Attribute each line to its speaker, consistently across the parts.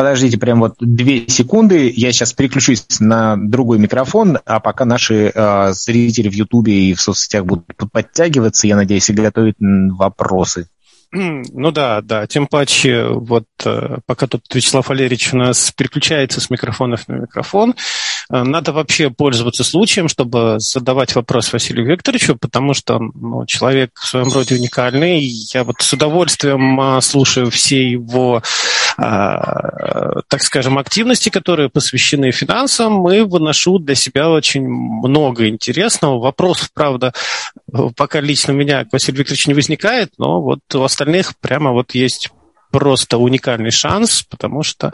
Speaker 1: подождите прям вот две секунды, я сейчас переключусь на другой микрофон, а пока наши э, зрители в Ютубе и в соцсетях будут подтягиваться, я надеюсь, и готовить вопросы.
Speaker 2: Ну да, да. Тем паче, вот э, пока тут Вячеслав Валерьевич у нас переключается с микрофонов на микрофон, э, надо вообще пользоваться случаем, чтобы задавать вопрос Василию Викторовичу, потому что ну, человек в своем роде уникальный. Я вот с удовольствием э, слушаю все его а, так скажем, активности, которые посвящены финансам, и выношу для себя очень много интересного. Вопросов, правда, пока лично меня к Василию Викторовичу не возникает, но вот у остальных прямо вот есть просто уникальный шанс, потому что,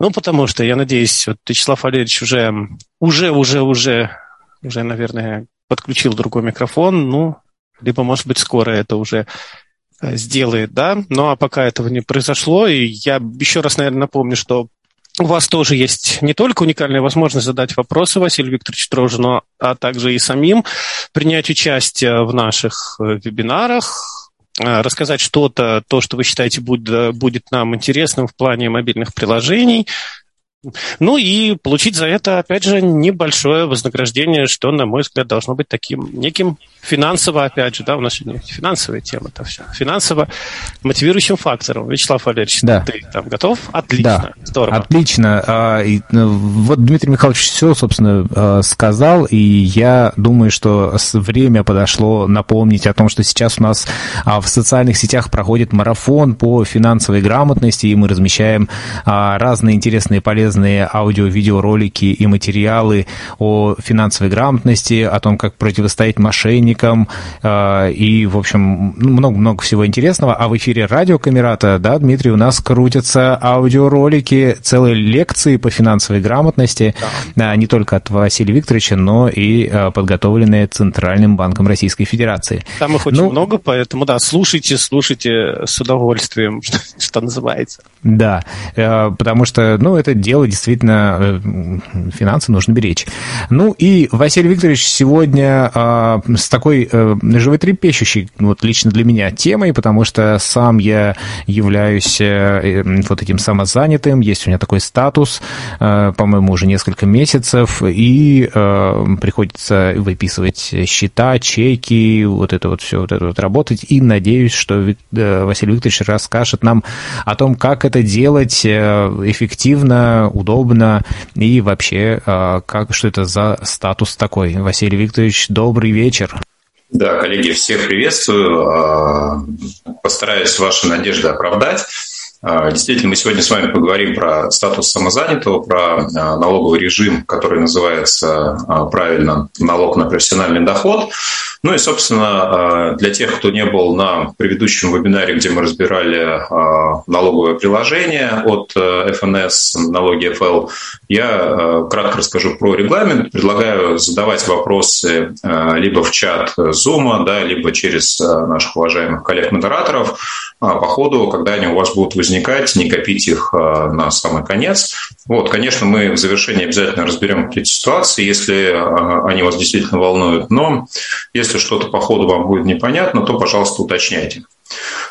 Speaker 2: ну, потому что, я надеюсь, вот Вячеслав Валерьевич уже, уже, уже, уже, уже, наверное, подключил другой микрофон, ну, либо, может быть, скоро это уже сделает, да. Ну а пока этого не произошло, и я еще раз, наверное, напомню, что у вас тоже есть не только уникальная возможность задать вопросы Василию Викторовичу Трожину, а также и самим принять участие в наших э, вебинарах, э, рассказать что-то, то, что вы считаете будет, будет нам интересным в плане мобильных приложений, ну и получить за это, опять же, небольшое вознаграждение, что, на мой взгляд, должно быть таким неким финансово, опять же, да, у нас сегодня финансовая тема, это все, финансово мотивирующим фактором. Вячеслав Валерьевич, да. ты там готов? Отлично,
Speaker 1: да. здорово. Отлично. А, ну, вот Дмитрий Михайлович все, собственно, а, сказал, и я думаю, что время подошло напомнить о том, что сейчас у нас а, в социальных сетях проходит марафон по финансовой грамотности, и мы размещаем разные интересные полезные аудио-видеоролики и материалы о финансовой грамотности, о том, как противостоять мошенникам, э, и, в общем, много-много всего интересного. А в эфире радио Камерата, да, Дмитрий, у нас крутятся аудиоролики, целые лекции по финансовой грамотности, да. не только от Василия Викторовича, но и э, подготовленные Центральным банком Российской Федерации.
Speaker 2: Там их очень ну, много, поэтому, да, слушайте, слушайте с удовольствием, что, что называется.
Speaker 1: Да, э, потому что, ну, это дело действительно, финансы нужно беречь. Ну и Василий Викторович сегодня с такой э, животрепещущей, вот лично для меня, темой, потому что сам я являюсь э, э, вот этим самозанятым, есть у меня такой статус, э, по-моему, уже несколько месяцев, и э, приходится выписывать счета, чеки, вот это вот все, вот это вот работать, и надеюсь, что э, Василий Викторович расскажет нам о том, как это делать э, эффективно, удобно, и вообще, э, как, что это за статус такой. Василий Викторович, добрый вечер.
Speaker 3: Да, коллеги, всех приветствую. А, постараюсь ваши надежды оправдать. А, действительно, мы сегодня с вами поговорим про статус самозанятого, про а, налоговый режим, который называется правильно налог на профессиональный доход. Ну и, собственно, для тех, кто не был на предыдущем вебинаре, где мы разбирали налоговое приложение от ФНС, налоги ФЛ, я кратко расскажу про регламент. Предлагаю задавать вопросы либо в чат Zoom, да, либо через наших уважаемых коллег-модераторов по ходу, когда они у вас будут возникать, не копить их на самый конец. Вот, конечно, мы в завершении обязательно разберем какие-то ситуации, если они вас действительно волнуют, но если что-то по ходу вам будет непонятно, то, пожалуйста, уточняйте.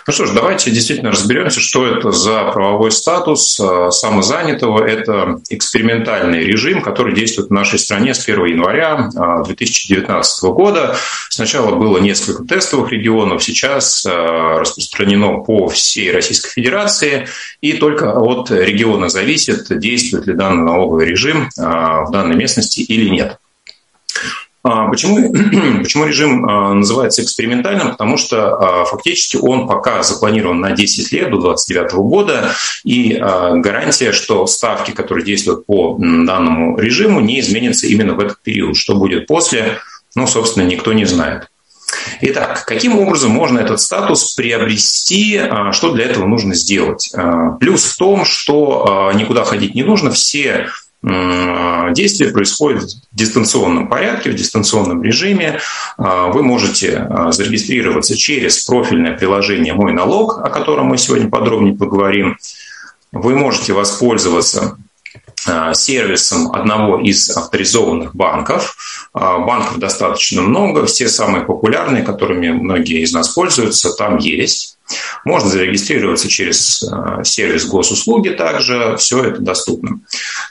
Speaker 3: Ну что ж, давайте действительно разберемся, что это за правовой статус а, самозанятого. Это экспериментальный режим, который действует в нашей стране с 1 января 2019 а, года. Сначала было несколько тестовых регионов, сейчас а, распространено по всей Российской Федерации, и только от региона зависит, действует ли данный налоговый режим в данной местности или нет. А, почему, почему режим а, называется экспериментальным? Потому что а, фактически он пока запланирован на 10 лет, до 2029 года, и гарантия, что ставки, которые действуют по данному режиму, не изменятся именно в этот период. Что будет после, ну, собственно, никто не знает. Итак, каким образом можно этот статус приобрести, что для этого нужно сделать? Плюс в том, что никуда ходить не нужно, все действие происходит в дистанционном порядке, в дистанционном режиме. А, вы можете а, зарегистрироваться через профильное приложение «Мой налог», о котором мы сегодня подробнее поговорим. Вы можете воспользоваться а, сервисом одного из авторизованных банков. Банков достаточно много, все самые популярные, которыми многие из нас пользуются, там есть. Можно зарегистрироваться через сервис госуслуги также, все это доступно.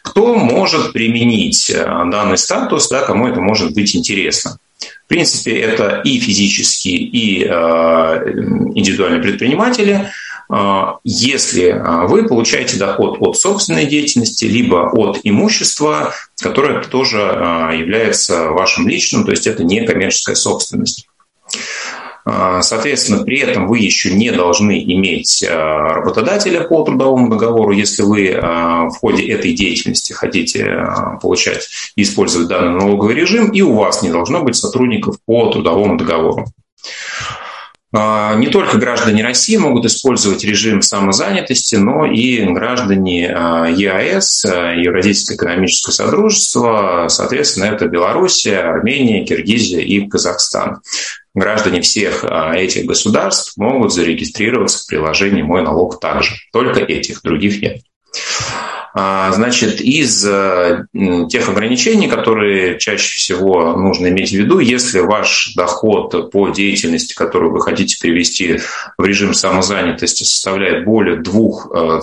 Speaker 3: Кто может применить данный статус, да, кому это может быть интересно? В принципе, это и физические, и индивидуальные предприниматели – а, если а, вы получаете доход от собственной деятельности, либо от имущества, которое тоже является вашим личным, то есть это не коммерческая собственность. Соответственно, при этом вы еще не должны иметь работодателя по трудовому договору, если вы в ходе этой деятельности хотите получать и использовать данный налоговый режим, и у вас не должно быть сотрудников по трудовому договору. А, не только граждане России могут использовать режим самозанятости, но и граждане а, ЕАЭС, а, Евразийское экономическое содружество, соответственно, это Белоруссия, Армения, Киргизия и Казахстан. Граждане всех этих государств могут зарегистрироваться в приложении «Мой налог» также. Только этих, других нет. А, значит, из э, тех ограничений, которые чаще всего нужно иметь в виду, если ваш доход по деятельности, которую вы хотите перевести в режим самозанятости, составляет более 2,4 э,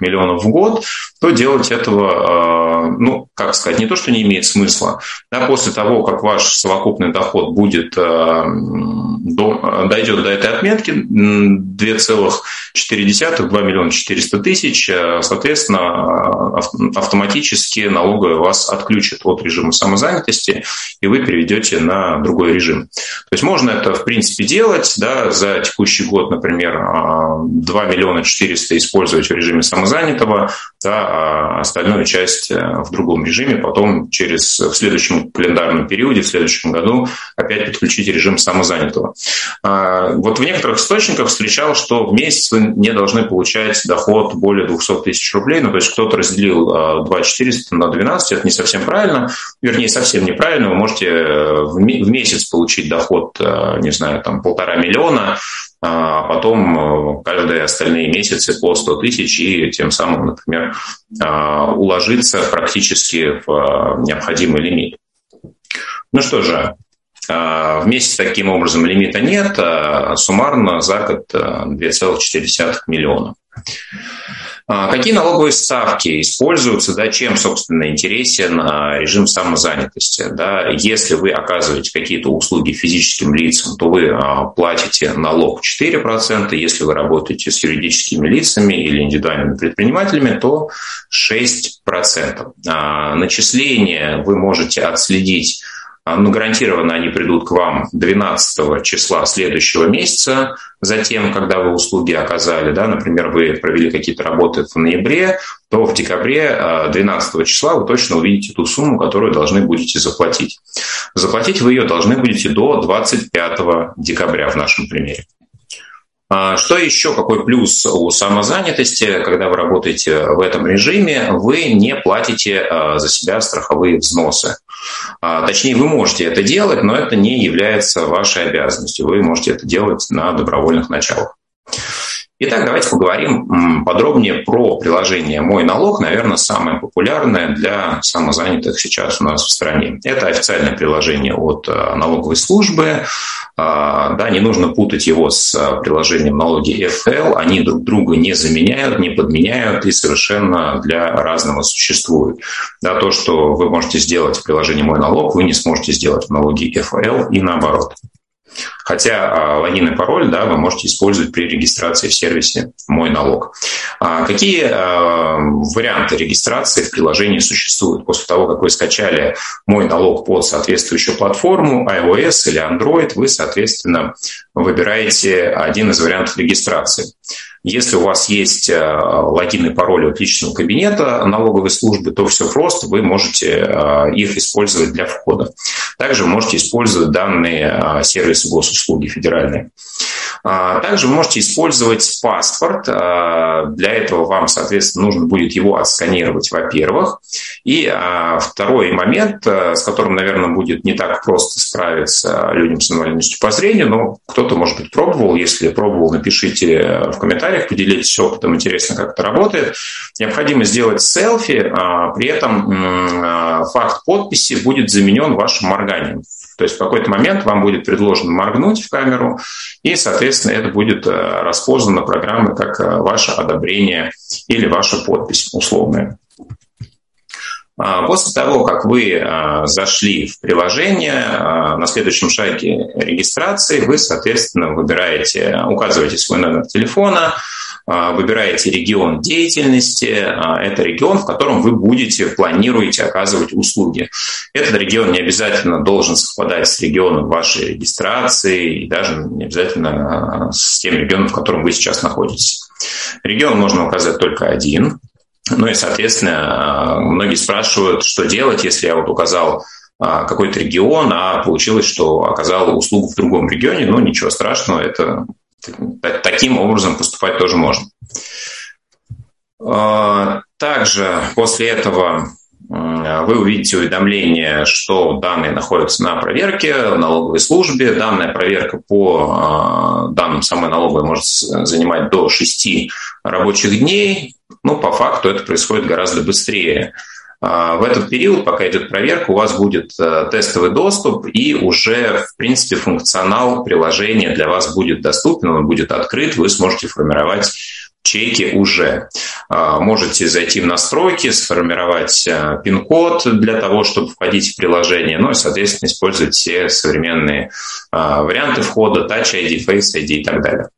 Speaker 3: миллионов в год, то делать этого, э, ну, как сказать, не то, что не имеет смысла. Да, после того, как ваш совокупный доход будет, до, дойдет до этой отметки, 2,4, 2 миллиона 400 тысяч, соответственно, соответственно, автоматически налоговая вас отключит от режима самозанятости, и вы переведете на другой режим. То есть можно это, в принципе, делать, да, за текущий год, например, 2 а, миллиона 400 использовать в режиме самозанятого, да, а остальную часть э, в другом режиме, потом через, в следующем календарном периоде, в следующем году опять подключить режим самозанятого. А, вот в некоторых источниках встречал, что в месяц вы не должны получать доход более 200 тысяч рублей, ну, то есть кто-то разделил 2400 а, на 12, это не совсем правильно, вернее, совсем неправильно, вы можете э, в месяц получить доход, э, не знаю, там полтора миллиона, а потом э, каждые остальные месяцы по 100 тысяч и тем самым, например, уложиться практически в необходимый лимит. Ну что же, в месяц таким образом лимита нет, а суммарно за год 2,4 миллиона. А, какие налоговые ставки используются, да, чем, собственно, интересен а, режим самозанятости? Да? Если вы оказываете какие-то услуги физическим лицам, то вы а, платите налог 4%, если вы работаете с юридическими лицами или индивидуальными предпринимателями, то 6%. Начисление вы можете отследить ну, гарантированно они придут к вам 12 числа следующего месяца, затем, когда вы услуги оказали, да, например, вы провели какие-то работы в ноябре, то в декабре 12 а, числа вы точно увидите ту сумму, которую должны будете заплатить. Заплатить вы ее должны будете до 25 декабря в нашем примере. А, что еще, какой плюс у самозанятости, когда вы работаете в этом режиме, вы не платите а, за себя страховые взносы. А, точнее, вы можете это делать, но это не является вашей обязанностью. Вы можете это делать на добровольных началах. Итак, давайте поговорим подробнее про приложение «Мой налог», наверное, самое популярное для самозанятых сейчас у нас в стране. Это официальное приложение от э, налоговой службы. А, да, не нужно путать его с э, приложением налоги FL. Они друг друга не заменяют, не подменяют и совершенно для разного существуют. Да, то, что вы можете сделать в приложении «Мой налог», вы не сможете сделать в налоге FL и наоборот. Хотя а, логин и пароль да, вы можете использовать при регистрации в сервисе «Мой налог». А какие а, варианты регистрации в приложении существуют после того, как вы скачали «Мой налог» под соответствующую платформу iOS или Android, вы, соответственно, выбираете один из вариантов регистрации. Если у вас есть логин и пароль от личного кабинета налоговой службы, то все просто, вы можете их использовать для входа. Также можете использовать данные э, сервисы госуслуги федеральные. А, также вы можете использовать паспорт. А, для этого вам, соответственно, нужно будет его отсканировать, во-первых. И а, второй момент, с которым, наверное, будет не так просто справиться людям с инвалидностью по зрению, но кто-то, может быть, пробовал. Если пробовал, напишите в комментариях, поделитесь опытом, интересно, как это работает. Необходимо сделать селфи, при этом факт подписи будет заменен вашим морганием. То есть в какой-то момент вам будет предложено моргнуть в камеру, и, соответственно, это будет э, распознано программой как э, ваше одобрение или ваша подпись условная. А, после того, как вы э, зашли в приложение, на следующем шаге регистрации вы, соответственно, выбираете, указываете свой номер телефона, выбираете регион деятельности, а, это регион, в котором вы будете, планируете оказывать услуги. Этот регион не обязательно должен совпадать с регионом вашей регистрации и даже не обязательно а, с тем регионом, в котором вы сейчас находитесь. Регион можно указать только один. Ну и, соответственно, многие спрашивают, что делать, если я вот указал какой-то регион, а получилось, что оказал услугу в другом регионе. Ну, ничего страшного, это Таким образом поступать тоже можно. А, также после этого вы увидите уведомление, что данные находятся на проверке в налоговой службе. Данная проверка по а, данным самой налоговой может занимать до 6 рабочих дней. Ну, по факту это происходит гораздо быстрее. А, в этот период, пока идет проверка, у вас будет э, тестовый доступ, и уже, в принципе, функционал приложения для вас будет доступен, он будет открыт, вы сможете формировать чеки уже. А, можете зайти в настройки, сформировать э, пин-код для того, чтобы входить в приложение, ну и, соответственно, использовать все современные а, варианты входа, Touch ID, Face ID и так далее.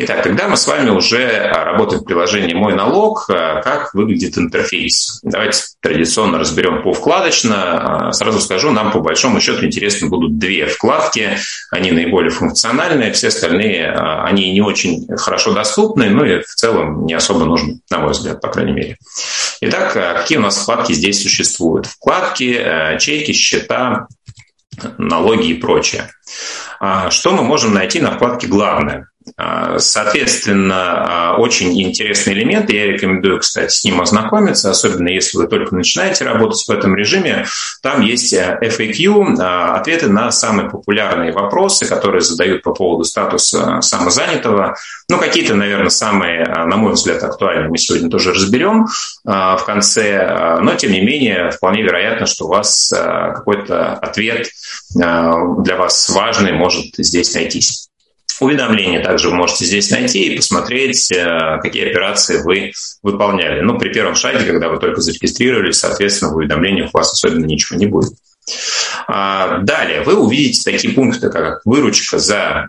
Speaker 3: Итак, когда мы с вами уже а, работаем в приложении «Мой налог», а, как выглядит интерфейс? Давайте традиционно разберем по вкладочно. А, сразу скажу, нам по большому счету интересны будут две вкладки. Они наиболее функциональные, все остальные, они не очень хорошо доступны, ну и в целом не особо нужны, на мой взгляд, по крайней мере. Итак, какие у нас вкладки здесь существуют? Вкладки, чеки, счета, налоги и прочее. Что мы можем найти на вкладке «Главное»? А, соответственно, а, очень интересный элемент, я рекомендую, кстати, с ним ознакомиться, особенно если вы только начинаете работать в этом режиме. Там есть э, FAQ, а, ответы на самые популярные вопросы, которые задают по поводу статуса самозанятого. Ну, какие-то, наверное, самые, на мой взгляд, актуальные мы сегодня тоже разберем в конце, но, тем не менее, вполне вероятно, что у вас какой-то ответ для вас важный может здесь найтись. Уведомления также вы можете здесь найти и посмотреть, э, какие операции вы выполняли. Ну, при первом шаге, когда вы только зарегистрировались, соответственно, в уведомлениях у вас особенно ничего не будет. А, далее вы увидите такие пункты, как выручка за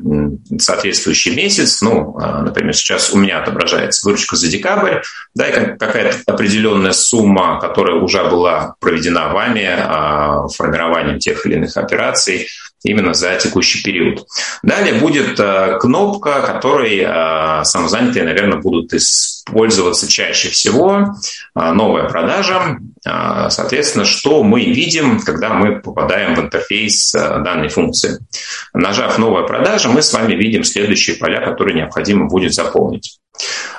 Speaker 3: соответствующий месяц. Ну, а, например, сейчас у меня отображается выручка за декабрь, да, и какая-то определенная сумма, которая уже была проведена вами а, формированием тех или иных операций именно за текущий период. Далее будет кнопка, которой самозанятые, наверное, будут использоваться чаще всего. Новая продажа. Соответственно, что мы видим, когда мы попадаем в интерфейс э, данной функции. Нажав «Новая продажа», мы с вами видим следующие поля, которые необходимо будет заполнить.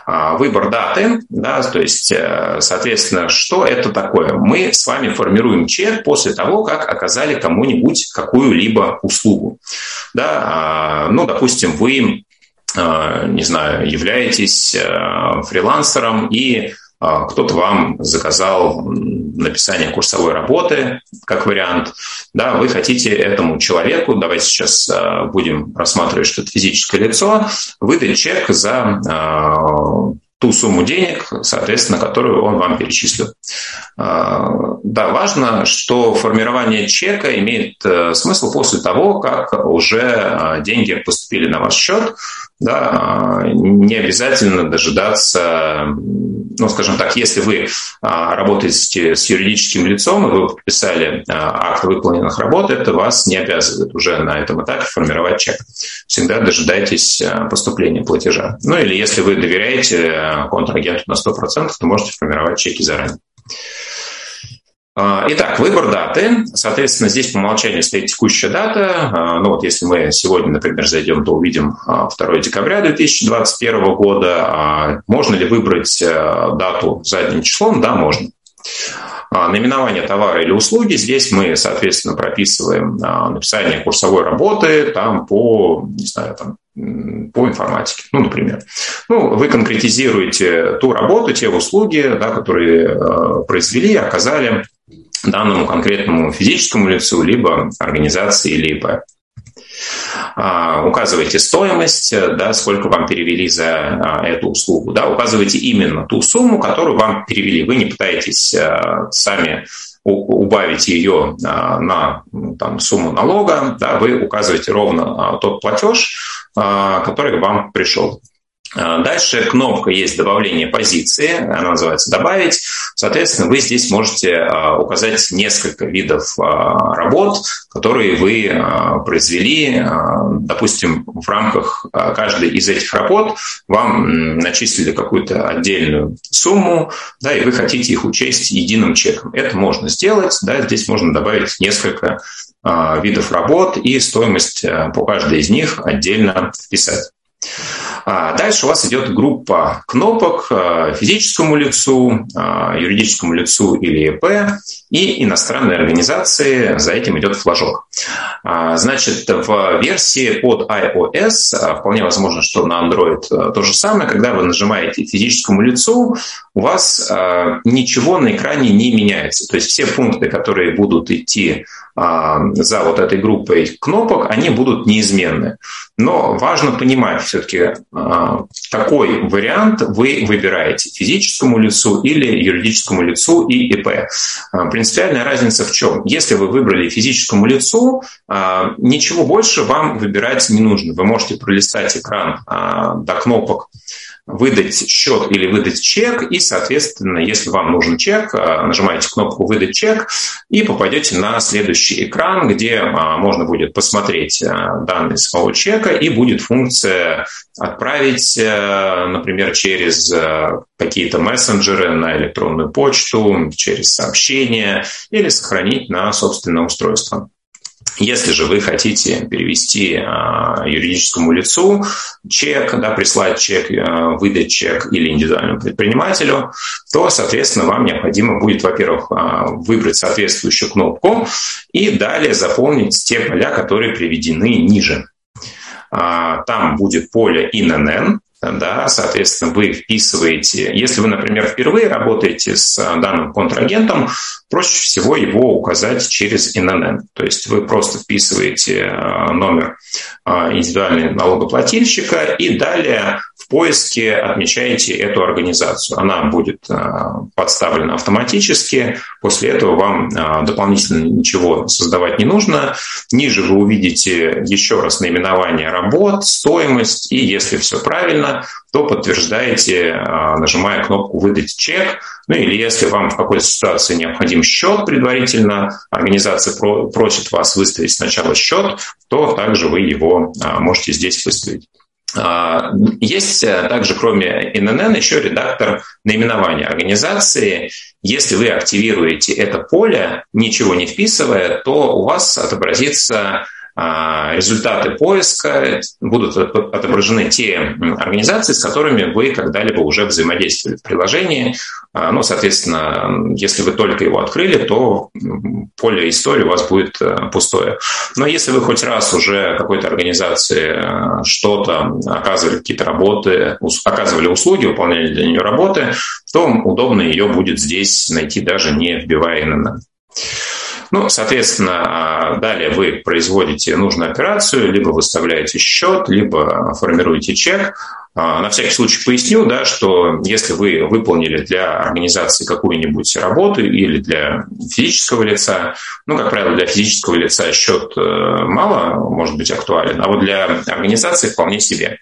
Speaker 3: А, выбор даты, да, то есть, э, соответственно, что это такое? Мы с вами формируем чек после того, как оказали кому-нибудь какую-либо услугу. Да, а, ну, допустим, вы э, не знаю, являетесь фрилансером и кто-то вам заказал написание курсовой работы, как вариант. Да, вы хотите этому человеку, давайте сейчас а, будем рассматривать, что это физическое лицо, выдать чек за а, ту сумму денег, соответственно, которую он вам перечислил. Да, важно, что формирование чека имеет э, смысл после того, как уже деньги поступили на ваш счет. Да, не обязательно дожидаться ну, скажем так, если вы а, работаете с юридическим лицом, и вы подписали а, акт выполненных работ, это вас не обязывает уже на этом этапе формировать чек. Всегда дожидайтесь а, поступления платежа. Ну, или если вы доверяете контрагенту на 100%, то можете формировать чеки заранее. А, итак, выбор даты. Соответственно, здесь по умолчанию стоит текущая дата. А, ну вот если мы сегодня, например, зайдем, то увидим 2 декабря 2021 года. Можно ли выбрать э, дату задним числом? Да, можно. Наименование товара или услуги. Здесь мы, соответственно, прописываем написание курсовой работы там по, не знаю, там, по информатике, ну, например. Ну, вы конкретизируете ту работу, те услуги, да, которые э, произвели, оказали данному конкретному физическому лицу, либо организации, либо а, указываете стоимость, да, сколько вам перевели за а, эту услугу, да, указываете именно ту сумму, которую вам перевели. Вы не пытаетесь а, сами убавить ее на ну, там, сумму налога, да, вы указываете ровно тот платеж, который вам пришел. А, дальше кнопка есть добавление позиции, она называется «Добавить». Соответственно, вы здесь можете а, указать несколько видов а, работ, которые вы произвели. Допустим, в рамках каждой из этих работ вам начислили какую-то отдельную сумму, да, и вы хотите их учесть единым чеком. Это можно сделать. Да, здесь можно добавить несколько видов работ и стоимость по каждой из них отдельно вписать. А дальше у вас идет группа кнопок э, физическому лицу, э, юридическому лицу или ЕП и иностранной организации. За этим идет флажок. А, значит, в версии под iOS вполне возможно, что на Android то же самое. Когда вы нажимаете физическому лицу, у вас ничего на экране не меняется. То есть все пункты, которые будут идти за вот этой группой кнопок, они будут неизменны. Но важно понимать все-таки, а, какой вариант вы выбираете, физическому лицу или юридическому лицу и ИП. А, принципиальная разница в чем? Если вы выбрали физическому лицу, а, ничего больше вам выбирать не нужно. Вы можете пролистать экран до кнопок выдать счет или выдать чек, и, соответственно, если вам нужен чек, а, нажимаете кнопку «Выдать чек» и попадете на следующий экран, где а, можно будет посмотреть а, данные своего чека, и будет функция отправить, например, через какие-то мессенджеры на электронную почту, через сообщение или сохранить на собственное устройство. Если же вы хотите перевести а, юридическому лицу чек, да, прислать чек, а, выдать чек или индивидуальному предпринимателю, то, соответственно, вам необходимо будет, во-первых, а, выбрать соответствующую кнопку и далее заполнить те поля, которые приведены ниже. Там будет поле INN, да, соответственно, вы вписываете, если вы, например, впервые работаете с данным контрагентом, проще всего его указать через ИНН. То есть вы просто вписываете э, номер э, индивидуального налогоплательщика и далее в поиске отмечаете эту организацию. Она будет э, подставлена автоматически. После этого вам дополнительно ничего создавать не нужно. Ниже вы увидите еще раз наименование работ, стоимость, и если все правильно, то подтверждаете, нажимая кнопку «Выдать чек», ну или если вам в какой-то ситуации необходим счет предварительно, организация просит вас выставить сначала счет, то также вы его а, можете здесь выставить. А, есть э, также, кроме ИНН, еще редактор наименования организации. Если вы активируете это поле, ничего не вписывая, то у вас отобразится а, результаты поиска будут отображены те организации, с которыми вы когда-либо уже взаимодействовали в приложении. А, ну, соответственно, если вы только его открыли, то поле истории у вас будет э, пустое. Но если вы хоть раз уже какой-то организации э, что-то оказывали, какие-то работы, оказывали услуги, выполняли для нее работы, то удобно ее будет здесь найти, даже не вбивая ИНН. Ну, соответственно, а, далее вы производите нужную операцию, либо выставляете счет, либо формируете чек. А, на всякий случай поясню, да, что если вы выполнили для организации какую-нибудь работу или для физического лица, ну, как правило, для физического лица счет э, мало может быть актуален, а вот для организации вполне себе.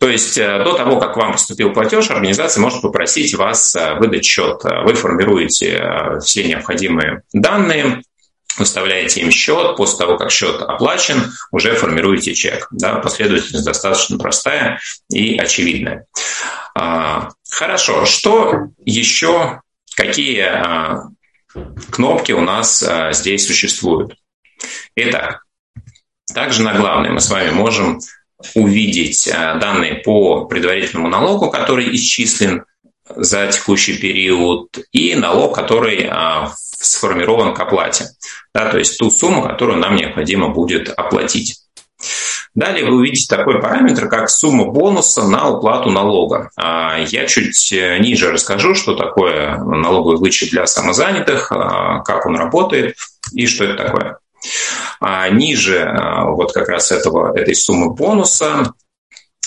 Speaker 3: То есть э, до того, как вам поступил платеж, организация может попросить вас э, выдать счет. Вы формируете э, все необходимые данные, выставляете им счет, после того, как счет оплачен, уже формируете чек. Да, последовательность достаточно простая и очевидная. А, хорошо, что еще, какие кнопки у нас здесь существуют. Итак, также на главной мы с вами можем увидеть данные по предварительному налогу, который исчислен за текущий период, и налог, который сформирован к оплате. Да, то есть ту сумму, которую нам необходимо будет оплатить. Далее вы увидите такой параметр, как сумма бонуса на уплату налога. А, я чуть э, ниже расскажу, что такое налоговый вычет для самозанятых, а, как он работает и что это такое. А ниже а, вот как раз этого, этой суммы бонуса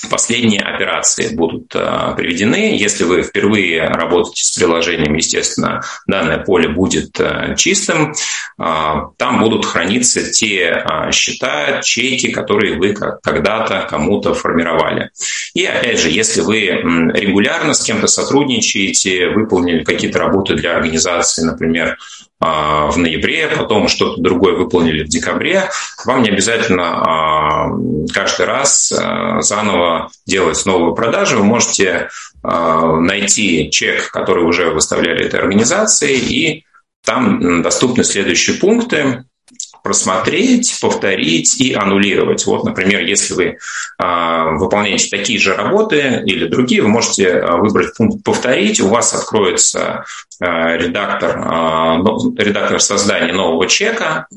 Speaker 3: Последние операции будут э, приведены. Если вы впервые работаете с приложением, естественно, данное поле будет э, чистым. Э, там будут храниться те счета, чеки, которые вы когда-то кому-то формировали. И опять же, если вы регулярно с кем-то сотрудничаете, выполнили какие-то работы для организации, например, а, в ноябре, потом что-то другое выполнили в декабре, вам не обязательно а, каждый раз а, заново делать новую продажу. Вы можете найти чек, который уже выставляли этой организации, и там доступны следующие пункты просмотреть, повторить и аннулировать. Вот, например, если вы а, выполняете такие же работы или другие, вы можете а, выбрать пункт «Повторить», у вас откроется а, редактор, редактор создания нового чека,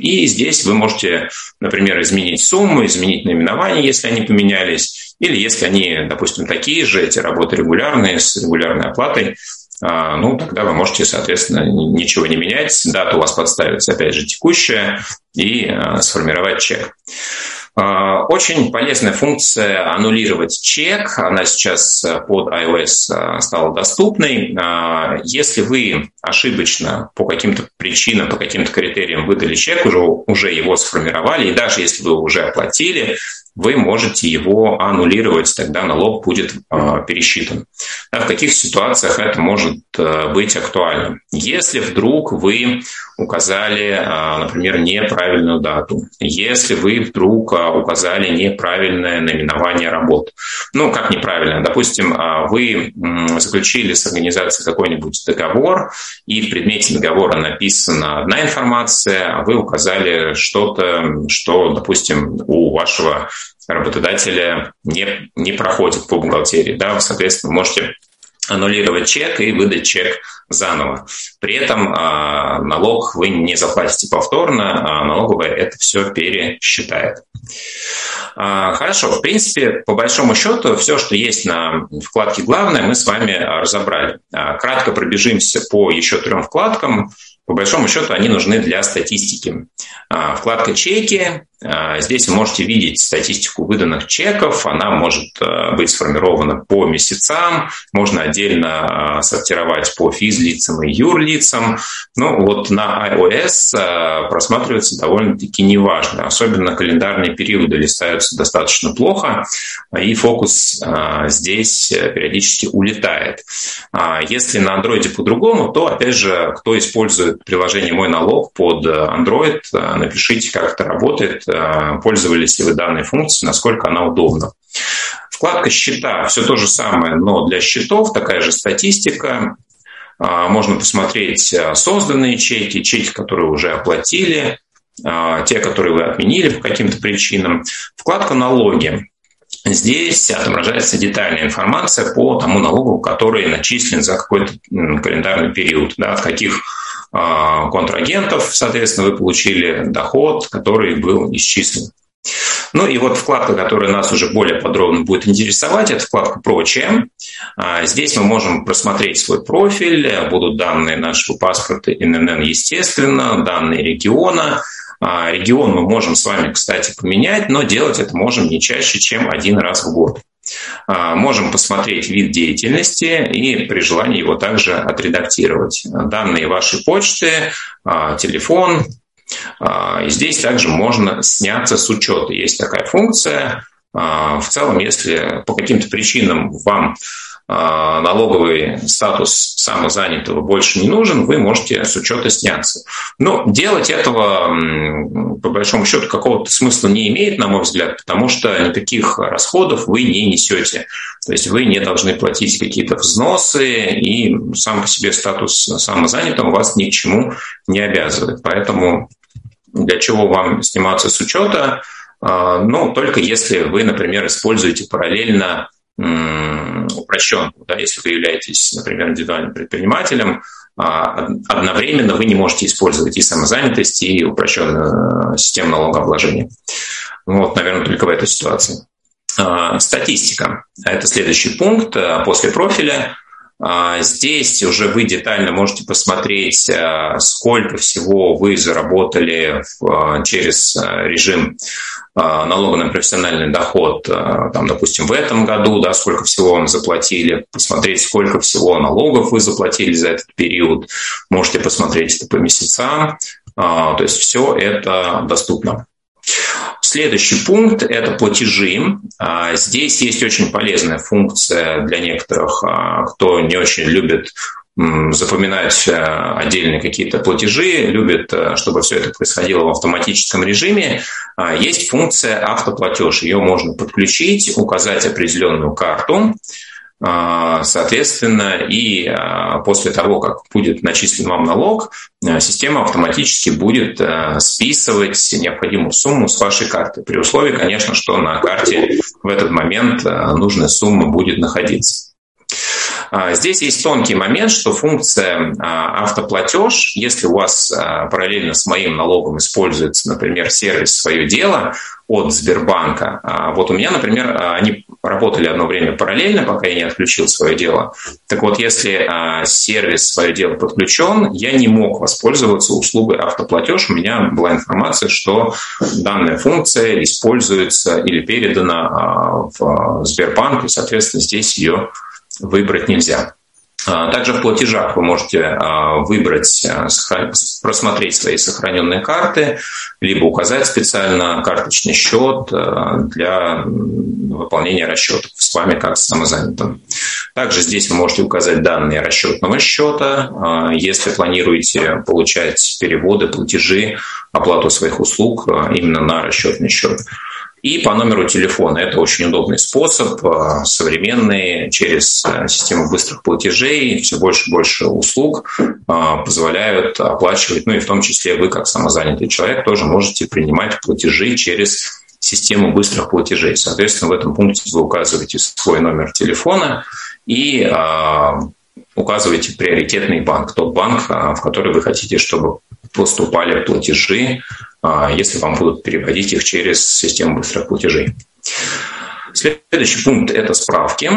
Speaker 3: и здесь вы можете, например, изменить сумму, изменить наименование, если они поменялись, или если они, допустим, такие же, эти работы регулярные, с регулярной оплатой, ну, тогда вы можете, соответственно, ничего не менять, дата у вас подставится, опять же, текущая, и а, сформировать чек. А, очень полезная функция аннулировать чек. Она сейчас под iOS стала доступной. Если вы ошибочно по каким-то причинам, по каким-то критериям выдали чек, уже, уже его сформировали, и даже если вы уже оплатили, вы можете его аннулировать, тогда налог будет э, пересчитан. Да, в каких ситуациях это может э, быть актуально? Если вдруг вы указали, э, например, неправильную дату, если вы вдруг э, указали неправильное наименование работ. Ну, как неправильно? Допустим, э, вы э, заключили с организацией какой-нибудь договор, и в предмете договора написана одна информация, а вы указали что-то, что, допустим, у вашего работодателя не, не проходит по бухгалтерии. Да, вы, соответственно, можете аннулировать чек и выдать чек заново. При этом а, налог вы не заплатите повторно, а налоговая это все пересчитает. А, хорошо, в принципе, по большому счету, все, что есть на вкладке «Главное», мы с вами разобрали. А, кратко пробежимся по еще трем вкладкам. По большому счету, они нужны для статистики. А, вкладка «Чеки» А, здесь вы можете видеть статистику выданных чеков. Она может э, быть сформирована по месяцам. Можно отдельно э, сортировать по физлицам и юрлицам. Ну, вот на iOS э, просматривается довольно-таки неважно. Особенно календарные периоды листаются достаточно плохо, и фокус здесь периодически улетает. А, если на Android по-другому, то, опять же, кто использует приложение «Мой налог» под Android, напишите, как это работает пользовались ли вы данной функцией, насколько она удобна. Вкладка «Счета» – все то же самое, но для счетов такая же статистика. Э, можно посмотреть э, созданные чеки, чеки, которые уже оплатили, те, которые вы отменили по каким-то причинам. Вкладка «Налоги». Здесь отображается детальная информация по тому налогу, который начислен за какой-то календарный период, да, в каких а, контрагентов, соответственно, вы получили доход, который был исчислен. Ну и вот вкладка, которая нас уже более подробно будет интересовать, это вкладка «Прочее». А, здесь мы можем просмотреть свой профиль, будут данные нашего паспорта ИНН, естественно, данные региона. А, регион мы можем с вами, кстати, поменять, но делать это можем не чаще, чем один раз в год. А, можем посмотреть вид деятельности и при желании его также отредактировать. Данные вашей почты, а, телефон. А, и здесь также можно сняться с учета. Есть такая функция. В целом, если по каким-то причинам вам налоговый статус самозанятого больше не нужен, вы можете с учета сняться. Но делать этого, по большому счету, какого-то смысла не имеет, на мой взгляд, потому что никаких расходов вы не несете. То есть вы не должны платить какие-то взносы, и сам по себе статус самозанятого вас ни к чему не обязывает. Поэтому для чего вам сниматься с учета? А, ну, только если вы, например, используете параллельно упрощенку. Да, если вы являетесь, например, индивидуальным предпринимателем, а, одновременно вы не можете использовать и самозанятость, и упрощенную систему налогообложения. Вот, наверное, только в этой ситуации. А, статистика. Это следующий пункт после профиля. Здесь уже вы детально можете посмотреть, сколько всего вы заработали через режим а, налога на профессиональный доход, а, там, допустим, в этом году, да, сколько всего вам заплатили, посмотреть, сколько всего налогов вы заплатили за этот период, можете посмотреть это по месяцам, а, то есть все это доступно. Следующий пункт – это платежи. Здесь есть очень полезная функция для некоторых, кто не очень любит запоминать э, отдельные какие-то платежи, любит, чтобы все это происходило в автоматическом режиме, а, есть функция автоплатеж. Ее можно подключить, указать определенную карту, а, Соответственно, и а, после того, как будет начислен вам налог, система автоматически будет списывать необходимую сумму с вашей карты. При условии, конечно, что на карте в этот момент нужная сумма будет находиться. А, здесь есть тонкий момент, что функция а, автоплатеж, если у вас а, параллельно с моим налогом используется, например, сервис «Свое дело», от Сбербанка. Вот у меня, например, они работали одно время параллельно, пока я не отключил свое дело. Так вот, если сервис свое дело подключен, я не мог воспользоваться услугой автоплатеж. У меня была информация, что данная функция используется или передана в Сбербанк, и, соответственно, здесь ее выбрать нельзя. А, также в платежах вы можете а, выбрать, а, просмотреть свои сохраненные карты, либо указать специально карточный счет для выполнения расчетов с вами как с самозанятым. Также здесь вы можете указать данные расчетного счета, если планируете получать переводы, платежи, оплату своих услуг именно на расчетный счет и по номеру телефона. Это очень удобный способ, э, современный, через э, систему быстрых платежей, все больше и больше услуг э, позволяют оплачивать, ну и в том числе вы, как самозанятый человек, тоже можете принимать платежи через систему быстрых платежей. Соответственно, в этом пункте вы указываете свой номер телефона и указываете приоритетный банк, тот банк, в который вы хотите, чтобы поступали платежи если вам будут переводить их через систему быстрых платежей. Следующий пункт – это справки.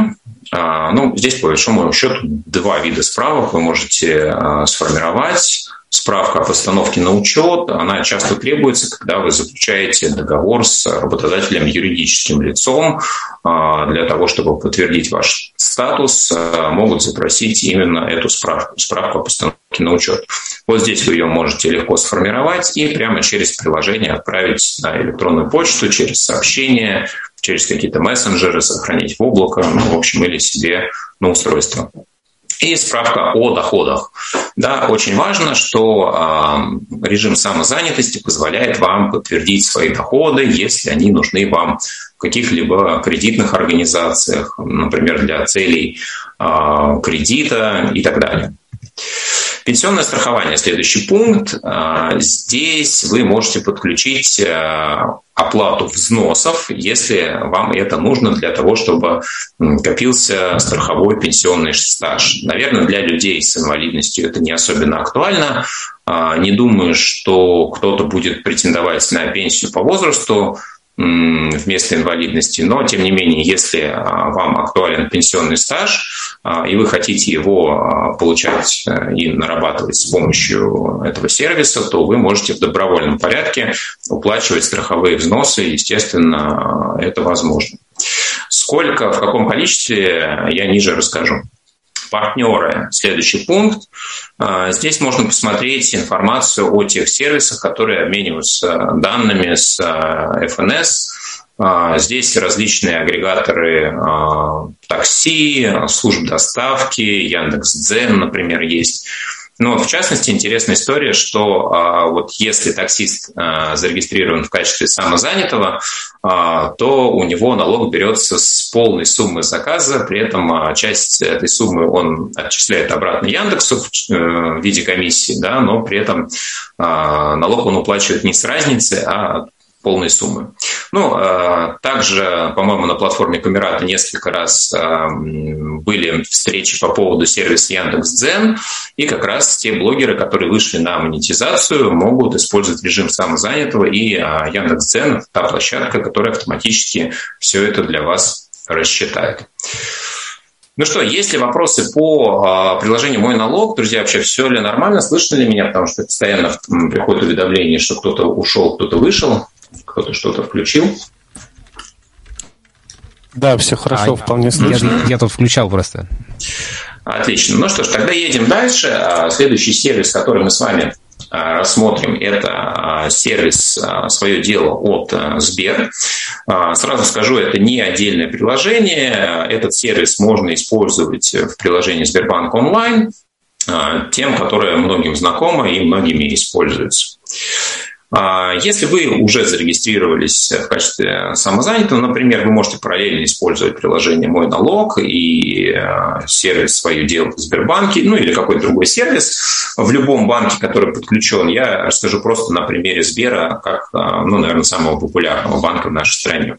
Speaker 3: А, ну, здесь, по большому счету, два вида справок вы можете а, сформировать. Справка о постановке на учет, она часто требуется, когда вы заключаете договор с работодателем юридическим лицом. Для того, чтобы подтвердить ваш статус, могут запросить именно эту справку, справку о постановке на учет. Вот здесь вы ее можете легко сформировать и прямо через приложение отправить на электронную почту, через сообщение, через какие-то мессенджеры, сохранить в облако, ну, в общем, или себе на устройство. И справка о доходах. Да, очень важно, что э, режим самозанятости позволяет вам подтвердить свои доходы, если они нужны вам в каких-либо кредитных организациях, например, для целей э, кредита и так далее. Пенсионное страхование, следующий пункт. А, здесь вы можете подключить э, оплату взносов, если вам это нужно для того, чтобы копился страховой пенсионный стаж. Наверное, для людей с инвалидностью это не особенно актуально. А, не думаю, что кто-то будет претендовать на пенсию по возрасту вместо инвалидности. Но, тем не менее, если а, вам актуален пенсионный стаж, а, и вы хотите его а, получать э, и нарабатывать с помощью этого сервиса, то вы можете в добровольном порядке уплачивать страховые взносы. Естественно, это возможно. Сколько, в каком количестве, я ниже расскажу партнеры. Следующий пункт. А, здесь можно посмотреть информацию о тех сервисах, которые обмениваются данными с ФНС. Здесь различные агрегаторы такси, служб доставки, Яндекс.Дзен, например, есть. Но в частности интересная история, что а, вот если таксист а, зарегистрирован в качестве самозанятого, а, то у него налог берется с полной суммы заказа, при этом а, часть этой суммы он отчисляет обратно Яндексу в, э, в виде комиссии, да, но при этом а, налог он уплачивает не с разницы, а полной суммы. Ну, а, также, по-моему, на платформе Камерата несколько раз а, были встречи по поводу сервиса Яндекс.Дзен, и как раз те блогеры, которые вышли на монетизацию, могут использовать режим самозанятого, и а, Яндекс.Дзен – та площадка, которая автоматически все это для вас рассчитает. Ну что, есть ли вопросы по приложению «Мой налог»? Друзья, вообще все ли нормально? Слышно ли меня? Потому что постоянно приходит уведомление, что кто-то ушел, кто-то вышел. Кто-то что-то включил?
Speaker 1: Да, все хорошо, а, вполне слышно. Я, я тут включал просто.
Speaker 3: Отлично. Ну что ж, тогда едем дальше. А, следующий сервис, который мы с вами а, рассмотрим, это а, сервис «Свое дело» от Сбер. Сразу скажу, это не отдельное приложение. Этот сервис можно использовать в приложении Сбербанк онлайн, тем, которое многим знакомо и многими используется. А, если вы уже зарегистрировались в качестве самозанятого, например, вы можете параллельно использовать приложение «Мой налог» и а, сервис «Свое дело» в Сбербанке, ну или какой-то другой сервис в любом банке, который подключен. Я расскажу просто на примере Сбера, как, а, ну, наверное, самого популярного банка в нашей стране.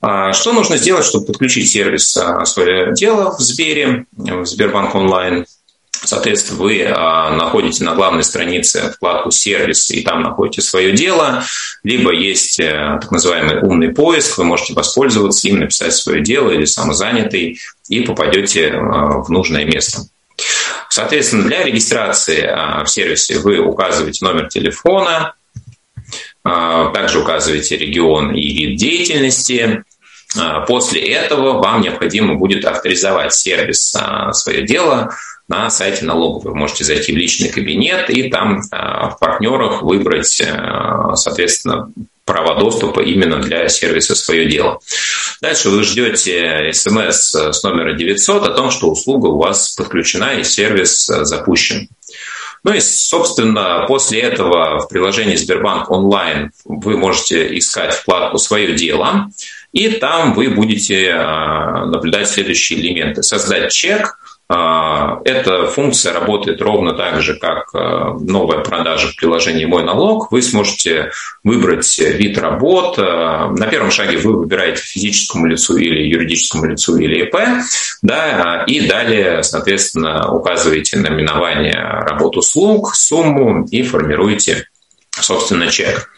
Speaker 3: Что нужно сделать, чтобы подключить сервис «Свое дело» в Сбере, в Сбербанк онлайн? Соответственно, вы а, находите на главной странице вкладку «Сервис» и там находите свое дело, либо есть э, так называемый умный поиск, вы можете воспользоваться им, написать свое дело или самозанятый, и попадете э, в нужное место. Соответственно, для регистрации а, в сервисе вы указываете номер телефона, а, также указываете регион и вид деятельности, После этого вам необходимо будет авторизовать сервис «Свое дело», на сайте налоговой. Вы можете зайти в личный кабинет и там а, в партнерах выбрать, а, соответственно, права доступа именно для сервиса «Свое дело». Дальше вы ждете смс с номера 900 о том, что услуга у вас подключена и сервис запущен. Ну и, собственно, после этого в приложении Сбербанк онлайн вы можете искать вкладку «Свое дело», и там вы будете а, наблюдать следующие элементы. Создать чек, эта функция работает ровно так же, как а, новая продажа в приложении «Мой налог». Вы сможете выбрать вид работ. А, на первом шаге вы выбираете физическому лицу или юридическому лицу или ИП, да, и далее, соответственно, указываете наименование работ услуг, сумму и формируете, собственно, чек.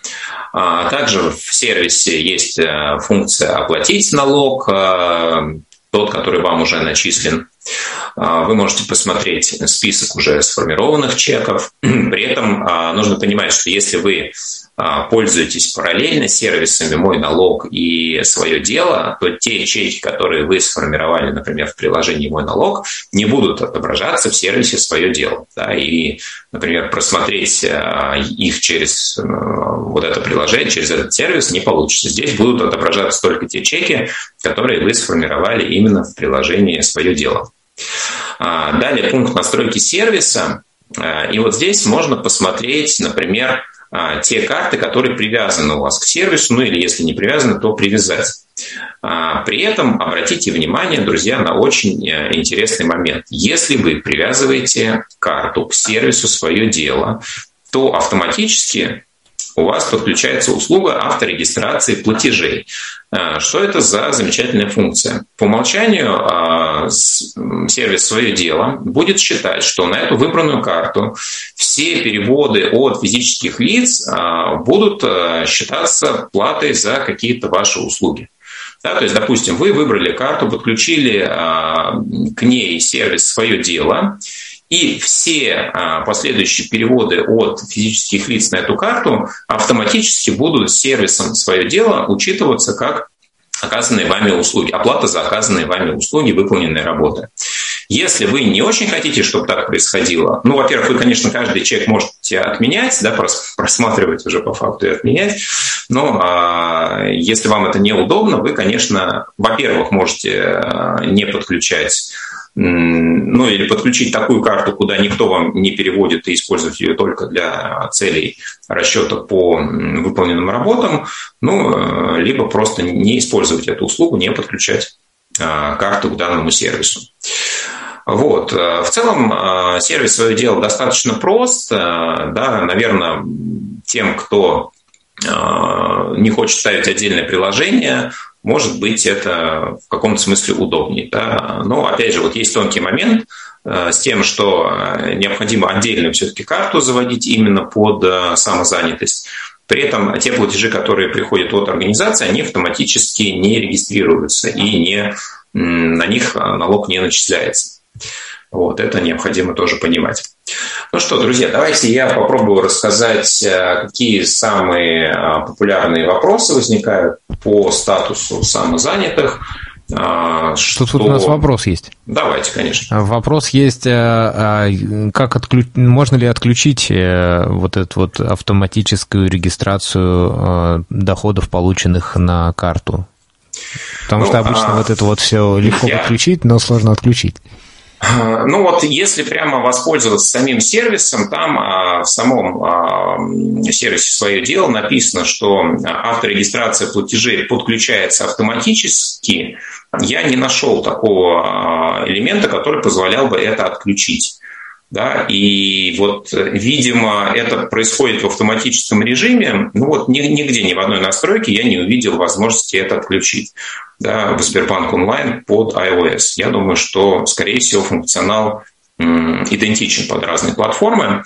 Speaker 3: Также в сервисе есть функция «Оплатить налог», тот, который вам уже начислен. А, вы можете посмотреть список уже сформированных чеков. При этом а, нужно понимать, что если вы пользуетесь параллельно сервисами «Мой налог» и «Свое дело», то те чеки, которые вы сформировали, например, в приложении «Мой налог», не будут отображаться в сервисе «Свое дело». Да, и, например, просмотреть их через вот это приложение, через этот сервис не получится. Здесь будут отображаться только те чеки, которые вы сформировали именно в приложении «Свое дело». А, далее пункт настройки сервиса. А, и вот здесь можно посмотреть, например, а, те карты, которые привязаны у вас к сервису, ну или если не привязаны, то привязать. При этом обратите внимание, друзья, на очень э, интересный момент. Если вы привязываете карту к сервису свое дело, то автоматически у вас подключается услуга авторегистрации платежей. А, что это за замечательная функция? По умолчанию а, сервис «Свое дело» будет считать, что на эту выбранную карту все переводы от физических лиц а, будут считаться платой за какие-то ваши услуги. Да, то есть, допустим, вы выбрали карту, подключили к ней сервис «Свое дело», и все а, последующие переводы от физических лиц на эту карту автоматически будут сервисом свое дело учитываться как оказанные вами услуги, оплата за оказанные вами услуги, выполненные работы. Если вы не очень хотите, чтобы так происходило, ну, во-первых, вы, конечно, каждый чек можете отменять, да, просматривать уже по факту и отменять, но а, если вам это неудобно, вы, конечно, во-первых, можете а, не подключать ну или подключить такую карту, куда никто вам не переводит и использовать ее только для целей расчета по выполненным работам, ну, э, либо просто не использовать эту услугу, не подключать а, карту к данному сервису. Вот. Э, в целом э, сервис свое дело достаточно прост. Да, наверное, тем, кто не хочет ставить отдельное приложение, может быть, это в каком-то смысле удобнее. Да? Но, опять же, вот есть тонкий момент э, с тем, что э, необходимо отдельно все-таки карту заводить именно под э, самозанятость. При этом те платежи, которые приходят от организации, они автоматически не регистрируются и не, на них налог не начисляется. Вот, это необходимо тоже понимать. Ну что, друзья, давайте я попробую рассказать, э, какие самые э, популярные вопросы возникают по статусу самозанятых.
Speaker 1: Э, что... Тут у нас вопрос есть.
Speaker 3: Давайте, конечно.
Speaker 1: Вопрос есть, как отключ... можно ли отключить вот эту вот автоматическую регистрацию доходов, полученных на карту? Потому ну, что обычно а... вот это вот все легко я... подключить, но сложно отключить.
Speaker 3: А, ну вот если прямо воспользоваться самим сервисом, там а, в самом а, сервисе «Свое дело» написано, что авторегистрация платежей подключается автоматически. Я не нашел такого элемента, который позволял бы это отключить. Да, и вот, видимо, это происходит в автоматическом режиме. Ну вот нигде, ни в одной настройке я не увидел возможности это отключить да, в Сбербанк онлайн под iOS. Я думаю, что, скорее всего, функционал идентичен под разные платформы.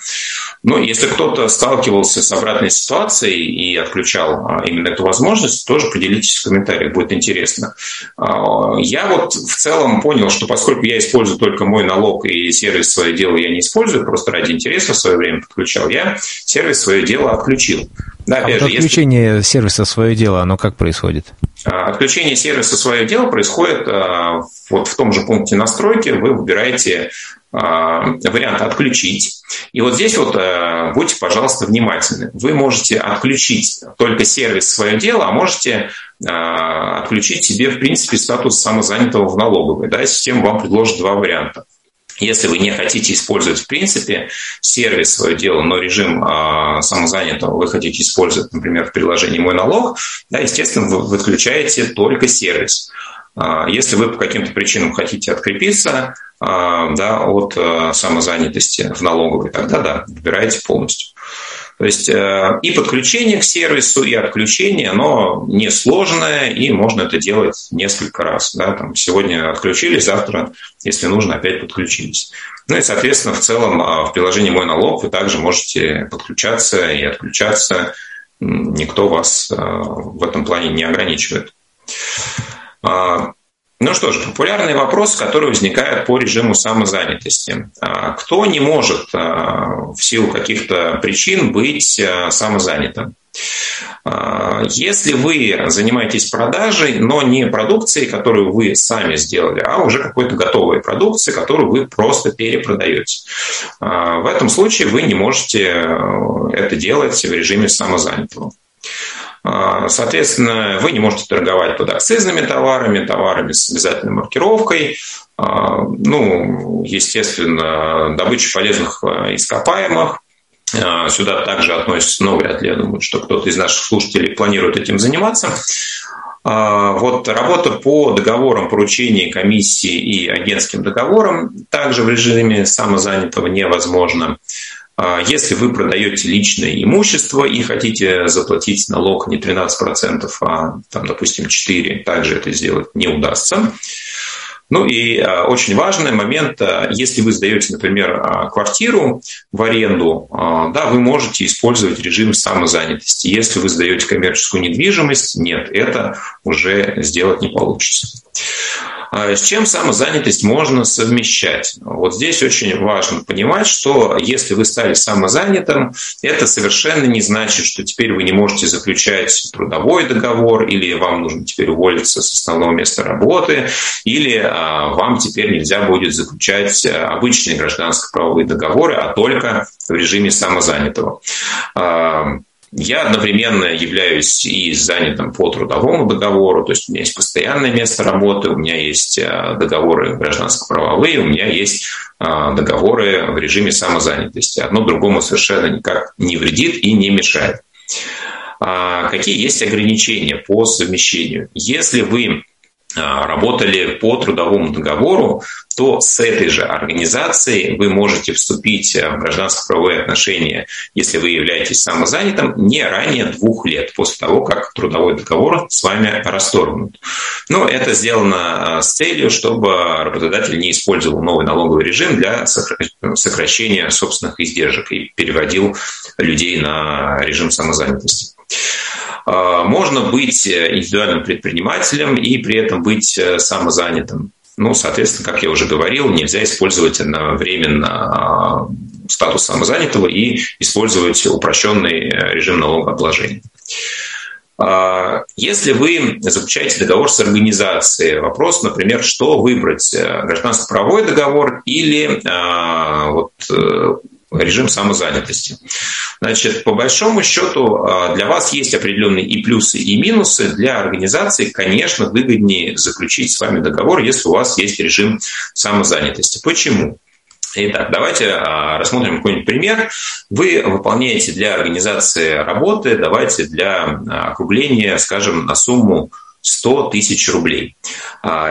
Speaker 3: Но если кто-то сталкивался с обратной ситуацией и отключал а, именно эту возможность, тоже поделитесь в комментариях, будет интересно. А, я вот в целом понял, что поскольку я использую только мой налог и сервис «Свое дело» я не использую, просто ради интереса в свое время подключал, я сервис «Свое дело» отключил.
Speaker 1: Да, а вот же, отключение если... сервиса «Свое дело», оно как происходит?
Speaker 3: Отключение сервиса «Свое дело» происходит вот в том же пункте настройки. Вы выбираете а, вариант «отключить». И вот здесь вот э, будьте, пожалуйста, внимательны. Вы можете отключить только сервис «Свое дело», а можете а, отключить себе, в принципе, статус самозанятого в налоговой. Да? Система вам предложит два варианта. Если вы не хотите использовать, в принципе, сервис свое дело, но режим э, самозанятого вы хотите использовать, например, в приложении «Мой налог», да, естественно, вы выключаете только сервис. Если вы по каким-то причинам хотите открепиться, а, да, от э, самозанятости в налоговой, тогда да, выбираете полностью. То есть э, и подключение к сервису, и отключение, оно несложное, и можно это делать несколько раз. Да? Там, сегодня отключились, завтра, если нужно, опять подключились. Ну и, соответственно, в целом а, в приложении «Мой налог» вы также можете подключаться и отключаться. Никто вас э, в этом плане не ограничивает. А, ну что ж, популярный вопрос, который возникает по режиму самозанятости. А, кто не может а, в силу каких-то причин быть самозанятым? Если вы занимаетесь продажей, но не продукцией, которую вы сами сделали, а уже какой-то готовой продукцией, которую вы просто перепродаете. В этом случае вы не можете это делать в режиме самозанятого. А, соответственно, вы не можете торговать под акцизными товарами, товарами с обязательной маркировкой. А, ну, естественно, добыча полезных а, ископаемых. Сюда также относится, но вряд ли, я думаю, что кто-то из наших слушателей планирует этим заниматься. Вот работа по договорам поручений комиссии и агентским договорам также в режиме самозанятого невозможно. А если вы продаете личное имущество и хотите заплатить налог не 13%, а, там, допустим, 4%, также это сделать не удастся. Ну и а, очень важный момент, а, если вы сдаете, например, квартиру в аренду, да, вы можете использовать режим самозанятости. Если вы сдаете коммерческую недвижимость, нет, это уже сделать не получится. А с чем самозанятость можно совмещать? Вот здесь очень важно понимать, что если вы стали самозанятым, это совершенно не значит, что теперь вы не можете заключать трудовой договор, или вам нужно теперь уволиться с основного места работы, или а, вам теперь нельзя будет заключать обычные гражданско-правовые договоры, а только в режиме самозанятого. Я одновременно являюсь и занятым по трудовому договору, то есть у меня есть постоянное место работы, у меня есть э, договоры гражданско-правовые, у меня есть э, договоры в режиме самозанятости. Одно другому совершенно никак не вредит и не мешает. А какие есть ограничения по совмещению? Если вы работали по трудовому договору, то с этой же организацией вы можете вступить в гражданско-правовые отношения, если вы являетесь самозанятым, не ранее двух лет после того, как трудовой договор с вами расторгнут. Но это сделано а, с целью, чтобы работодатель не использовал новый налоговый режим для сокращения собственных издержек и переводил людей на режим самозанятости. А, можно быть э, индивидуальным предпринимателем и при этом быть э, самозанятым. Ну, соответственно, как я уже говорил, нельзя использовать одновременно а, статус самозанятого и использовать упрощенный э, режим налогообложения. А, если вы заключаете договор с организацией, вопрос, например, что выбрать, гражданско-правовой договор или вот, режим самозанятости. Значит, по большому счету а, для вас есть определенные и плюсы, и минусы. Для организации, конечно, выгоднее заключить с вами договор, если у вас есть режим самозанятости. Почему? Итак, давайте а, рассмотрим какой-нибудь пример. Вы выполняете для организации работы, давайте для а, округления, скажем, на сумму 100 тысяч рублей.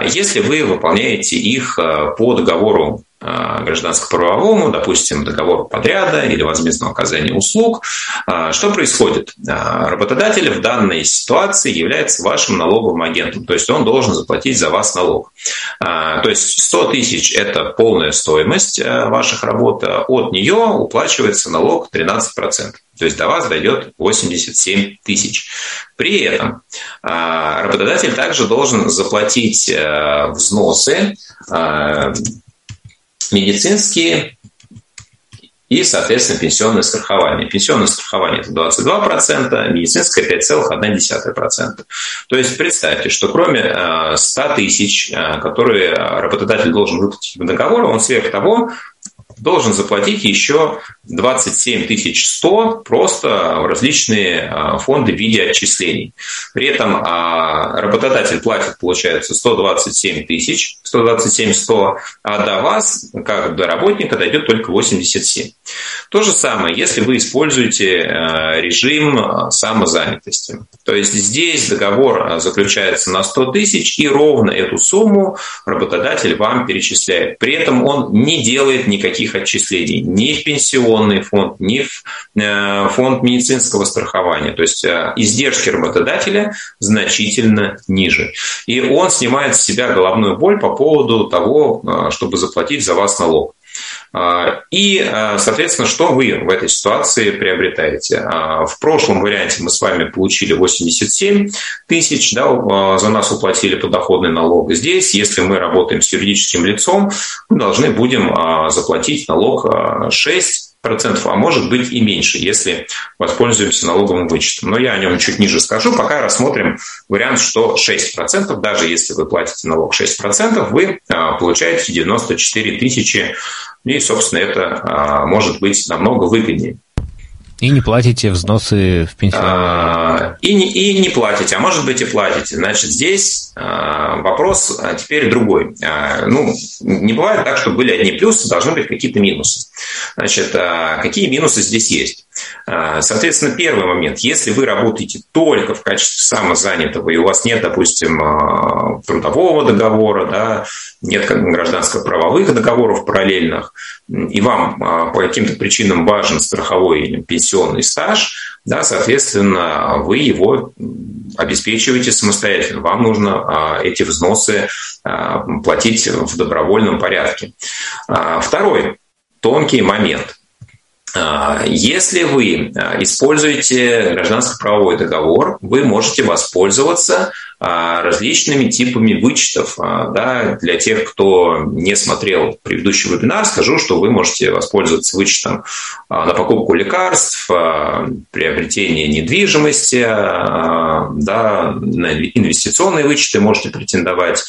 Speaker 3: Если вы выполняете их по договору гражданско-правовому, допустим, договору подряда или возмездного оказания услуг. Э, что происходит? Э, работодатель в данной ситуации является вашим налоговым агентом, то есть он должен заплатить за вас налог. То есть 100 тысяч – это полная стоимость ваших работ, от нее уплачивается налог 13%. То есть до вас дойдет 87 тысяч. При этом работодатель также должен заплатить взносы медицинские и, соответственно, пенсионное страхование. Пенсионное страхование – это 22%, медицинское – 5,1%. То есть представьте, что кроме 100 э, тысяч, э, которые работодатель должен выплатить в договор, он сверх того должен заплатить еще 27 100 просто в различные а, фонды в виде отчислений. При этом а, работодатель платит, получается, 127 тысяч, 127 100, а до вас, как до работника, дойдет только 87. То же самое, если вы используете а, режим самозанятости. То есть здесь договор заключается на 100 тысяч, и ровно эту сумму работодатель вам перечисляет. При этом он не делает никаких отчислений ни в пенсионный фонд, ни в э, фонд медицинского страхования. То есть э, издержки работодателя значительно ниже. И он снимает с себя головную боль по поводу того, э, чтобы заплатить за вас налог. А, и, а, соответственно, что вы в этой ситуации приобретаете? А, в прошлом варианте мы с вами получили 87 тысяч, да, за нас уплатили подоходный налог. Здесь, если мы работаем с юридическим лицом, мы должны будем заплатить налог 6 процентов, а может быть и меньше, если воспользуемся налоговым вычетом. Но я о нем чуть ниже скажу. Пока рассмотрим вариант, что 6%, даже если вы платите налог 6%, вы получаете 94 тысячи и, собственно, это а, может быть намного выгоднее.
Speaker 1: И не платите взносы в пенсионный
Speaker 3: а, и, не, и не платите, а может быть и платите. Значит, здесь а, вопрос а, теперь другой. Ну, не бывает так, что были одни плюсы, должны быть какие-то минусы. Значит, какие минусы здесь есть? А, соответственно, первый момент. Если вы работаете только в качестве самозанятого, и у вас нет, допустим, а, трудового договора, да, нет гражданско-правовых договоров параллельных, и вам а, по каким-то причинам важен страховой или пенсионный стаж, да, соответственно, вы его обеспечиваете самостоятельно. Вам нужно эти взносы платить в добровольном порядке. Второй тонкий момент. А, если вы а, используете гражданско-правовой договор, вы можете воспользоваться а, различными типами вычетов. Да, для тех, кто не смотрел предыдущий вебинар, скажу, что вы можете воспользоваться вычетом на покупку лекарств, приобретение недвижимости, да, на инвестиционные вычеты можете претендовать,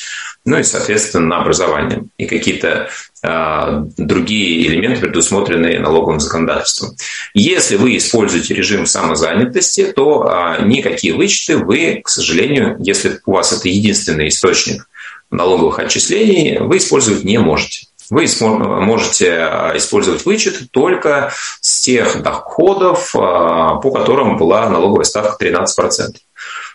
Speaker 3: ну и, соответственно, на образование. И какие-то а, другие элементы, предусмотренные налоговым законодательством. Если вы используете режим самозанятости, то а, никакие вычеты вы, к сожалению, если у вас это единственный источник налоговых отчислений, вы использовать не можете. Вы можете а, использовать вычет только с тех доходов, по которым была налоговая ставка 13%.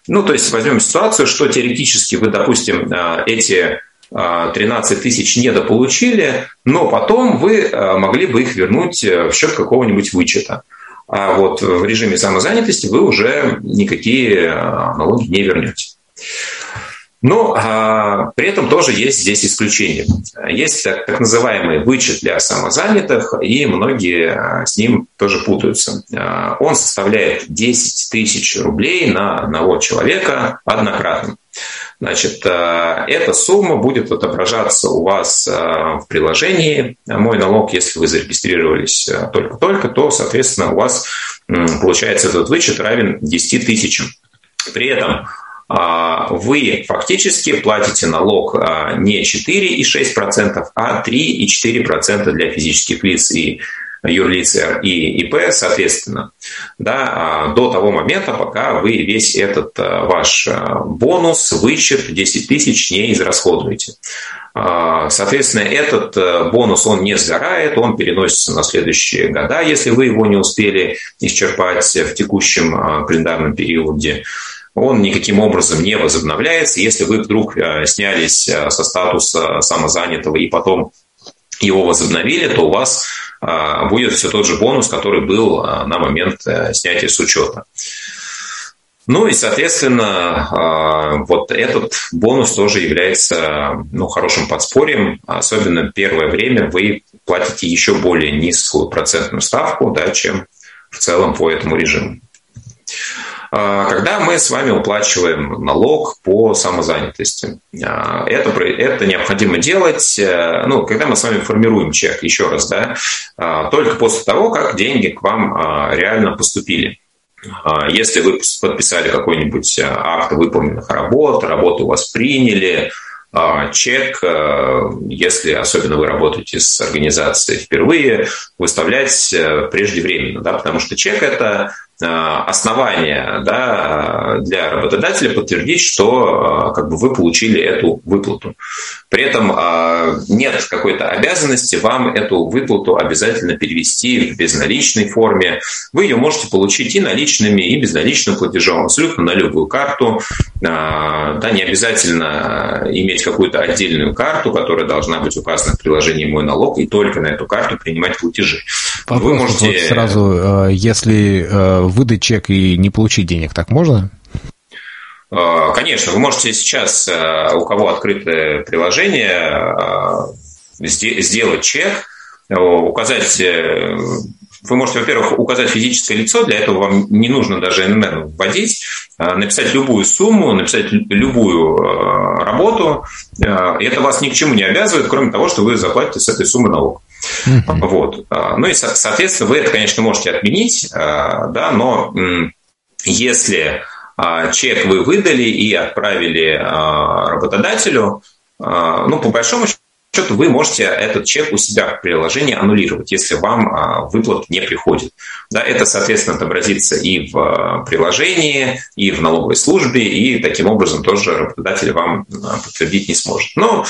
Speaker 3: Ну, то есть возьмем ситуацию, что теоретически вы, допустим, эти 13 тысяч недополучили, но потом вы э, могли бы их вернуть э, в счет какого-нибудь вычета. А вот в режиме самозанятости вы уже никакие э, налоги не вернете. Но а, при этом тоже есть здесь исключения. Есть так, так называемый вычет для самозанятых, и многие с ним тоже путаются. Он составляет 10 тысяч рублей на одного человека однократно. Значит, э, эта сумма будет отображаться у вас в приложении «Мой налог», если вы зарегистрировались только-только, то, соответственно, у вас получается этот вычет равен 10 тысячам. При этом вы фактически платите налог не 4,6%, а 3,4% для физических лиц и юрлиц и ИП, соответственно, да, а, до того момента, пока вы весь этот а, ваш а, бонус, вычет 10 тысяч не израсходуете. Соответственно, этот бонус, он не сгорает, он переносится на следующие года, если вы его не успели исчерпать в текущем календарном периоде он никаким образом не возобновляется. Если вы вдруг снялись со статуса самозанятого и потом его возобновили, то у вас а, будет все тот же бонус, который был на момент э, снятия с учета. Ну и, соответственно, вот этот бонус тоже является ну, хорошим подспорьем. Особенно первое время вы платите еще более низкую процентную ставку, да, чем в целом по этому режиму. А, когда мы с вами уплачиваем налог по самозанятости. А, это, это необходимо делать, э, ну, когда мы с вами формируем чек, еще раз, да, а, только после того, как деньги к вам реально поступили. Если вы подписали какой-нибудь акт выполненных работ, работу у вас приняли, чек, э, если особенно вы работаете с организацией впервые, выставлять э, преждевременно, да, потому что чек – это Э, основания да, для работодателя подтвердить, что э, как бы, вы получили эту выплату. При этом э, нет какой-то обязанности вам эту выплату обязательно перевести в безналичной форме. Вы ее можете получить и наличными, и безналичным платежом, абсолютно на любую карту. Да, не обязательно иметь какую-то отдельную карту, которая должна быть указана в приложении «Мой налог», и только на эту карту принимать платежи.
Speaker 1: Вопрос вы можете... вот сразу, если выдать чек и не получить денег, так можно?
Speaker 3: А, конечно, вы можете сейчас, э, у кого открытое приложение, э, сделать чек, э, указать вы можете, во-первых, указать физическое лицо, для этого вам не нужно даже ННН вводить, написать любую сумму, написать любую работу, и это вас ни к чему не обязывает, кроме того, что вы заплатите с этой суммы налог. Uh-huh. Вот. А, ну и, соответственно, вы это, конечно, можете отменить, а, да, но если а, чек вы выдали и отправили работодателю, ну, по большому счету, вы можете этот чек у себя в приложении аннулировать, если вам выплат не приходит. Да, это, соответственно, отобразится и в приложении, и в налоговой службе, и таким образом тоже работодатель вам подтвердить не сможет. Но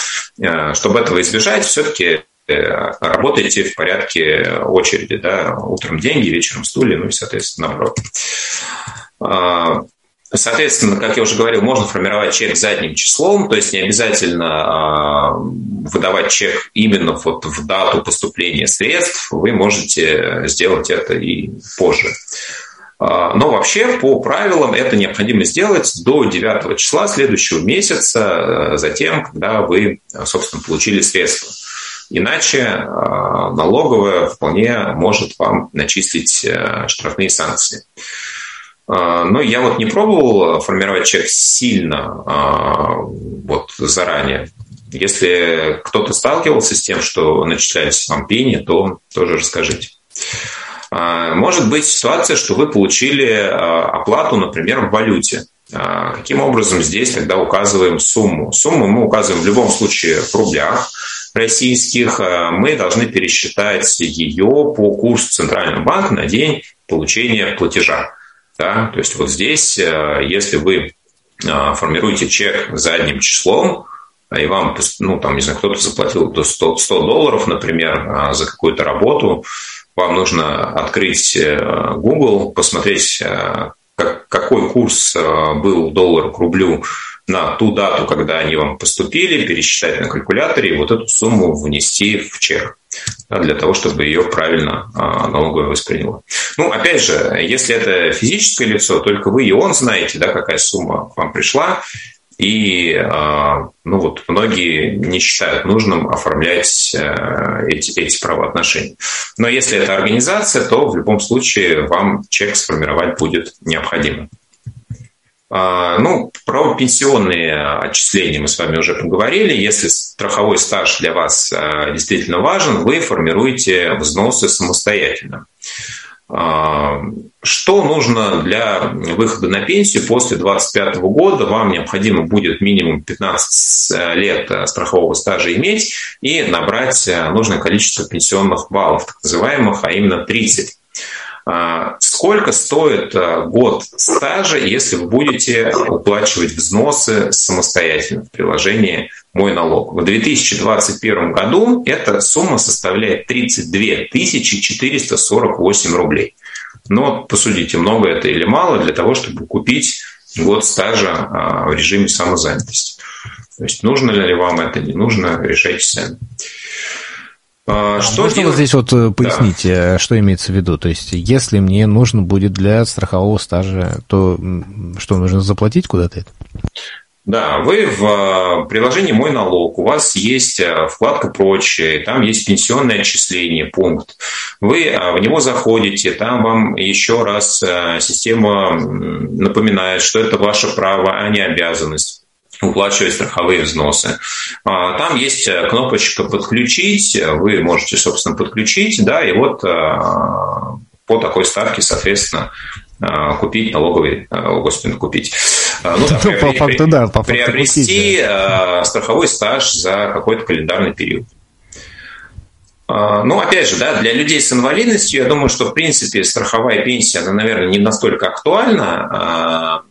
Speaker 3: чтобы этого избежать, все-таки работаете в порядке очереди, да, утром деньги, вечером стулья, ну и, соответственно, наоборот. А, соответственно, как я уже говорил, можно формировать чек задним числом, то есть не обязательно а, выдавать чек именно вот в дату поступления средств, вы можете сделать это и позже. А, но вообще, по правилам, это необходимо сделать до 9 числа следующего месяца, э, затем, когда вы, собственно, получили средства. Иначе налоговая вполне может вам начислить штрафные санкции. Но я вот не пробовал формировать чек сильно вот заранее. Если кто-то сталкивался с тем, что начисляются вам пени, то тоже расскажите. Может быть ситуация, что вы получили оплату, например, в валюте. Каким образом здесь тогда указываем сумму? Сумму мы указываем в любом случае в рублях российских. Мы должны пересчитать ее по курсу Центрального банка на день получения платежа. Да? То есть вот здесь, если вы формируете чек задним числом, и вам, ну, там, не знаю, кто-то заплатил 100, 100 долларов, например, за какую-то работу, вам нужно открыть э, Google, посмотреть, э, как, какой курс э, был доллар к рублю на ту дату, когда они вам поступили, пересчитать на калькуляторе и вот эту сумму внести в чек да, для того, чтобы ее правильно налоговая восприняла. Ну, опять же, если это физическое лицо, только вы и он знаете, да, какая сумма к вам пришла, и а, ну вот, многие не считают нужным оформлять э, эти, эти правоотношения. Но если это организация, то в любом случае вам чек сформировать будет необходимо. А, ну, про пенсионные отчисления мы с вами уже поговорили. Если страховой стаж для вас э, действительно важен, вы формируете взносы самостоятельно. А, что нужно для выхода на пенсию после 25 года? Вам необходимо будет минимум 15 лет страхового стажа иметь и набрать нужное количество пенсионных баллов, так называемых, а именно 30. А, сколько стоит а, год стажа, если вы будете уплачивать взносы самостоятельно в приложении «Мой налог»? В 2021 году эта сумма составляет 32 448 рублей. Но посудите, много это или мало для того, чтобы купить год стажа а, в режиме самозанятости. То есть нужно ли вам это, не нужно, решайте сами.
Speaker 1: А, что Можно делать? вот здесь вот э, пояснить, да. Э, что имеется в виду? То есть, если мне нужно будет для страхового стажа, то что, нужно заплатить куда-то это?
Speaker 3: Да, вы в э, приложении «Мой налог», у вас есть вкладка «Прочее», там есть пенсионное отчисление, пункт. Вы в него заходите, там вам еще раз система напоминает, что это ваше право, а не обязанность уплачивать страховые взносы. А, там есть э, кнопочка «Подключить», вы можете, собственно, подключить, да, и вот э, по такой ставке, соответственно, э, купить налоговый, господи, купить, ну, да, приобрести, по факту, да, по факту приобрести купить, да. страховой стаж за какой-то календарный период. Ну, опять же, да, для людей с инвалидностью, я думаю, что, в принципе, страховая пенсия, она, наверное, не настолько актуальна, а,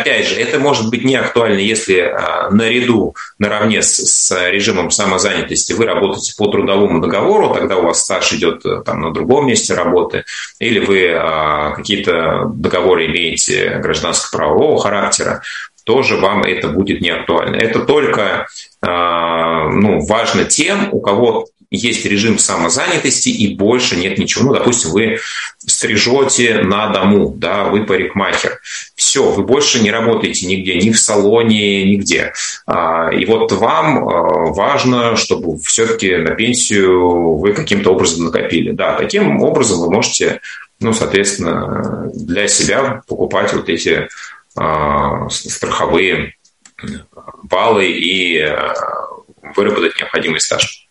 Speaker 3: Опять же, это может быть не актуально, если а, наряду, наравне с, с режимом самозанятости вы работаете по трудовому договору, тогда у вас стаж идет э, там, на другом месте работы, или вы а, какие-то договоры имеете гражданско-правового характера, тоже вам это будет не актуально. Это только а, ну, важно тем, у кого есть режим самозанятости и больше нет ничего. Ну, допустим, вы стрижете на дому, да, вы парикмахер. Все, вы больше не работаете нигде, ни в салоне, нигде. А, и вот вам а, важно, чтобы все-таки на пенсию вы каким-то образом накопили. Да, таким образом вы можете, ну, соответственно, для себя покупать вот эти а, страховые баллы и выработать необходимый стаж.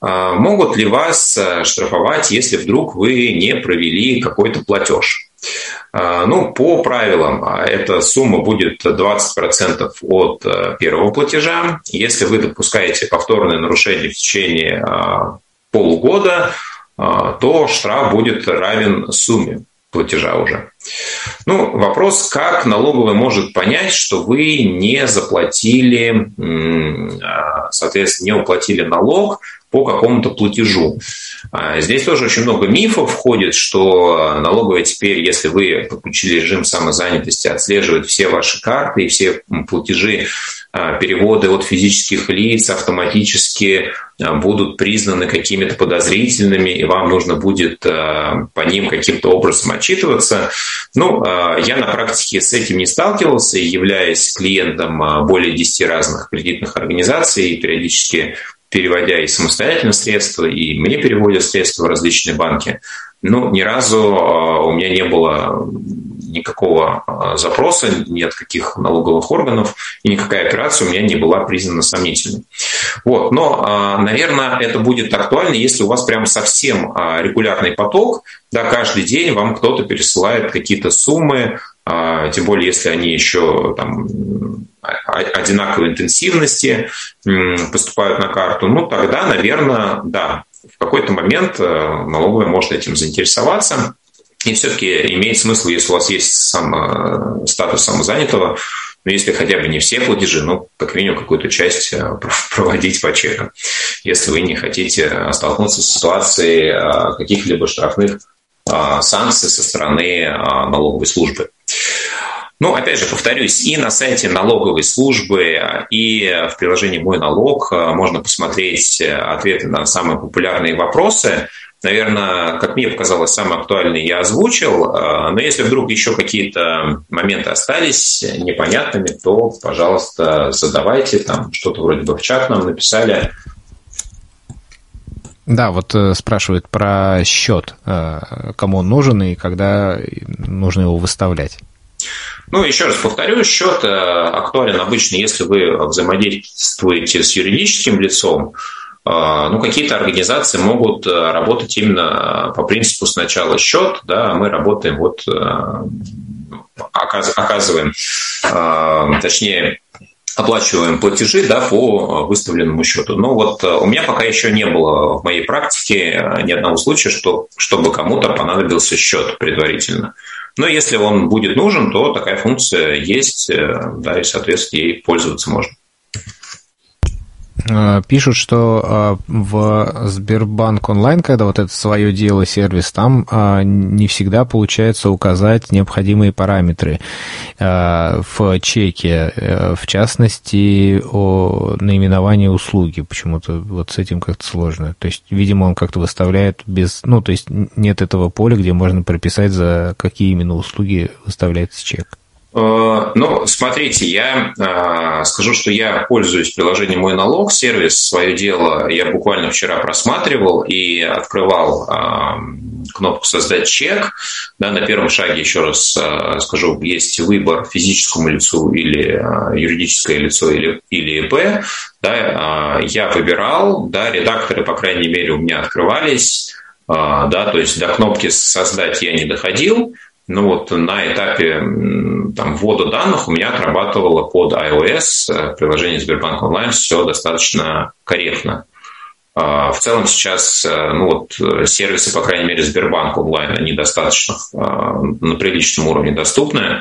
Speaker 3: А, могут ли вас э, штрафовать, если вдруг вы не провели какой-то платеж? А, ну, по правилам, а, эта сумма будет 20% от э, первого платежа. Если вы допускаете повторное нарушение в течение полугода, то штраф будет равен сумме платежа уже. Ну, вопрос, как налоговый может понять, что вы не заплатили, соответственно, не уплатили налог по какому-то платежу. А, здесь тоже очень много мифов входит, что налоговая теперь, если вы подключили режим самозанятости, отслеживает все ваши карты и все платежи, а, переводы от физических лиц автоматически а, будут признаны какими-то подозрительными, и вам нужно будет по ним каким-то образом отчитываться. Ну, я на практике с этим не сталкивался, являясь клиентом более 10 разных кредитных организаций, периодически переводя и самостоятельно средства, и мне переводят средства в различные банки. Но ни разу у меня не было никакого а, запроса ни от каких налоговых органов, и никакая операция у меня не была признана сомнительной. Вот. Но, а, наверное, это будет актуально, если у вас прям совсем а, регулярный поток, да, каждый день вам кто-то пересылает какие-то суммы, тем более если они еще там, одинаковой интенсивности поступают на карту, ну тогда, наверное, да, в какой-то момент налоговая может этим заинтересоваться. И все-таки имеет смысл, если у вас есть сам, э, статус самозанятого, но если хотя бы не все платежи, ну, как минимум какую-то часть э, проводить по чекам, если вы не хотите столкнуться с ситуацией э, каких-либо штрафных санкций со стороны налоговой службы. Ну, опять же, повторюсь, и на сайте налоговой службы, и в приложении «Мой налог» можно посмотреть ответы на самые популярные вопросы – наверное, как мне показалось, самый актуальный я озвучил. А, но если вдруг еще какие-то моменты остались непонятными, то, пожалуйста, задавайте. Там что-то вроде бы в чат нам написали.
Speaker 1: Да, вот э, спрашивают про счет, э, кому он нужен и когда нужно его выставлять.
Speaker 3: Ну, еще раз повторю, счет э, актуален обычно, если вы взаимодействуете с юридическим лицом, ну, какие-то организации могут э, работать именно по принципу сначала счет, да, а мы работаем вот э, оказываем, а, точнее, оплачиваем платежи да, по выставленному счету. Но вот э, у меня пока еще не было в моей практике ни одного случая, что, чтобы кому-то понадобился счет предварительно. Но если он будет нужен, то такая функция есть, да, и, соответственно, ей пользоваться можно.
Speaker 1: Э, пишут, что э, в Сбербанк онлайн, когда вот это свое дело, сервис, там э, не всегда получается указать необходимые параметры в чеке, в частности, о наименовании услуги. Почему-то вот с этим как-то сложно. То есть, видимо, он как-то выставляет без... Ну, то есть нет этого поля, где можно прописать, за какие именно услуги выставляется чек.
Speaker 3: Э, ну, смотрите, я э, скажу, что я пользуюсь приложением «Мой налог», сервис «Свое дело» я буквально вчера просматривал и открывал э, кнопку «Создать чек». Да, на первом шаге, еще раз скажу, есть выбор физическому лицу или юридическое лицо или, или ИП. Да, я выбирал, да, редакторы, по крайней мере, у меня открывались, да, то есть до кнопки «Создать» я не доходил, ну вот на этапе там, ввода данных у меня отрабатывало под iOS э, приложение Сбербанк онлайн все достаточно корректно. А, в целом сейчас э, ну вот, сервисы, по крайней мере, Сбербанк онлайн, они достаточно а, на приличном уровне доступны.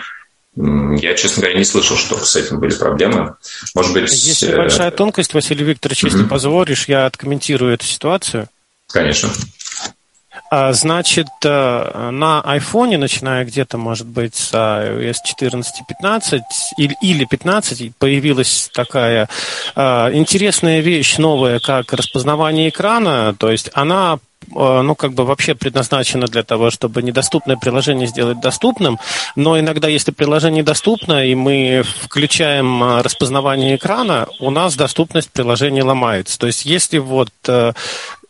Speaker 3: Я, честно говоря, не слышал, что с этим были проблемы. Может быть...
Speaker 2: Есть э, небольшая тонкость, Василий Викторович, если mm-hmm. позволишь, я откомментирую эту ситуацию.
Speaker 3: Конечно.
Speaker 2: А, значит, э, на iPhone, начиная где-то, может быть, с iOS 14 15 или 15, появилась такая а, интересная вещь, новая, как распознавание экрана. То есть она э, ну, как бы вообще предназначена для того, чтобы недоступное приложение сделать доступным, но иногда, если приложение доступно, и мы включаем э, распознавание экрана, у нас доступность приложения ломается. То есть, если вот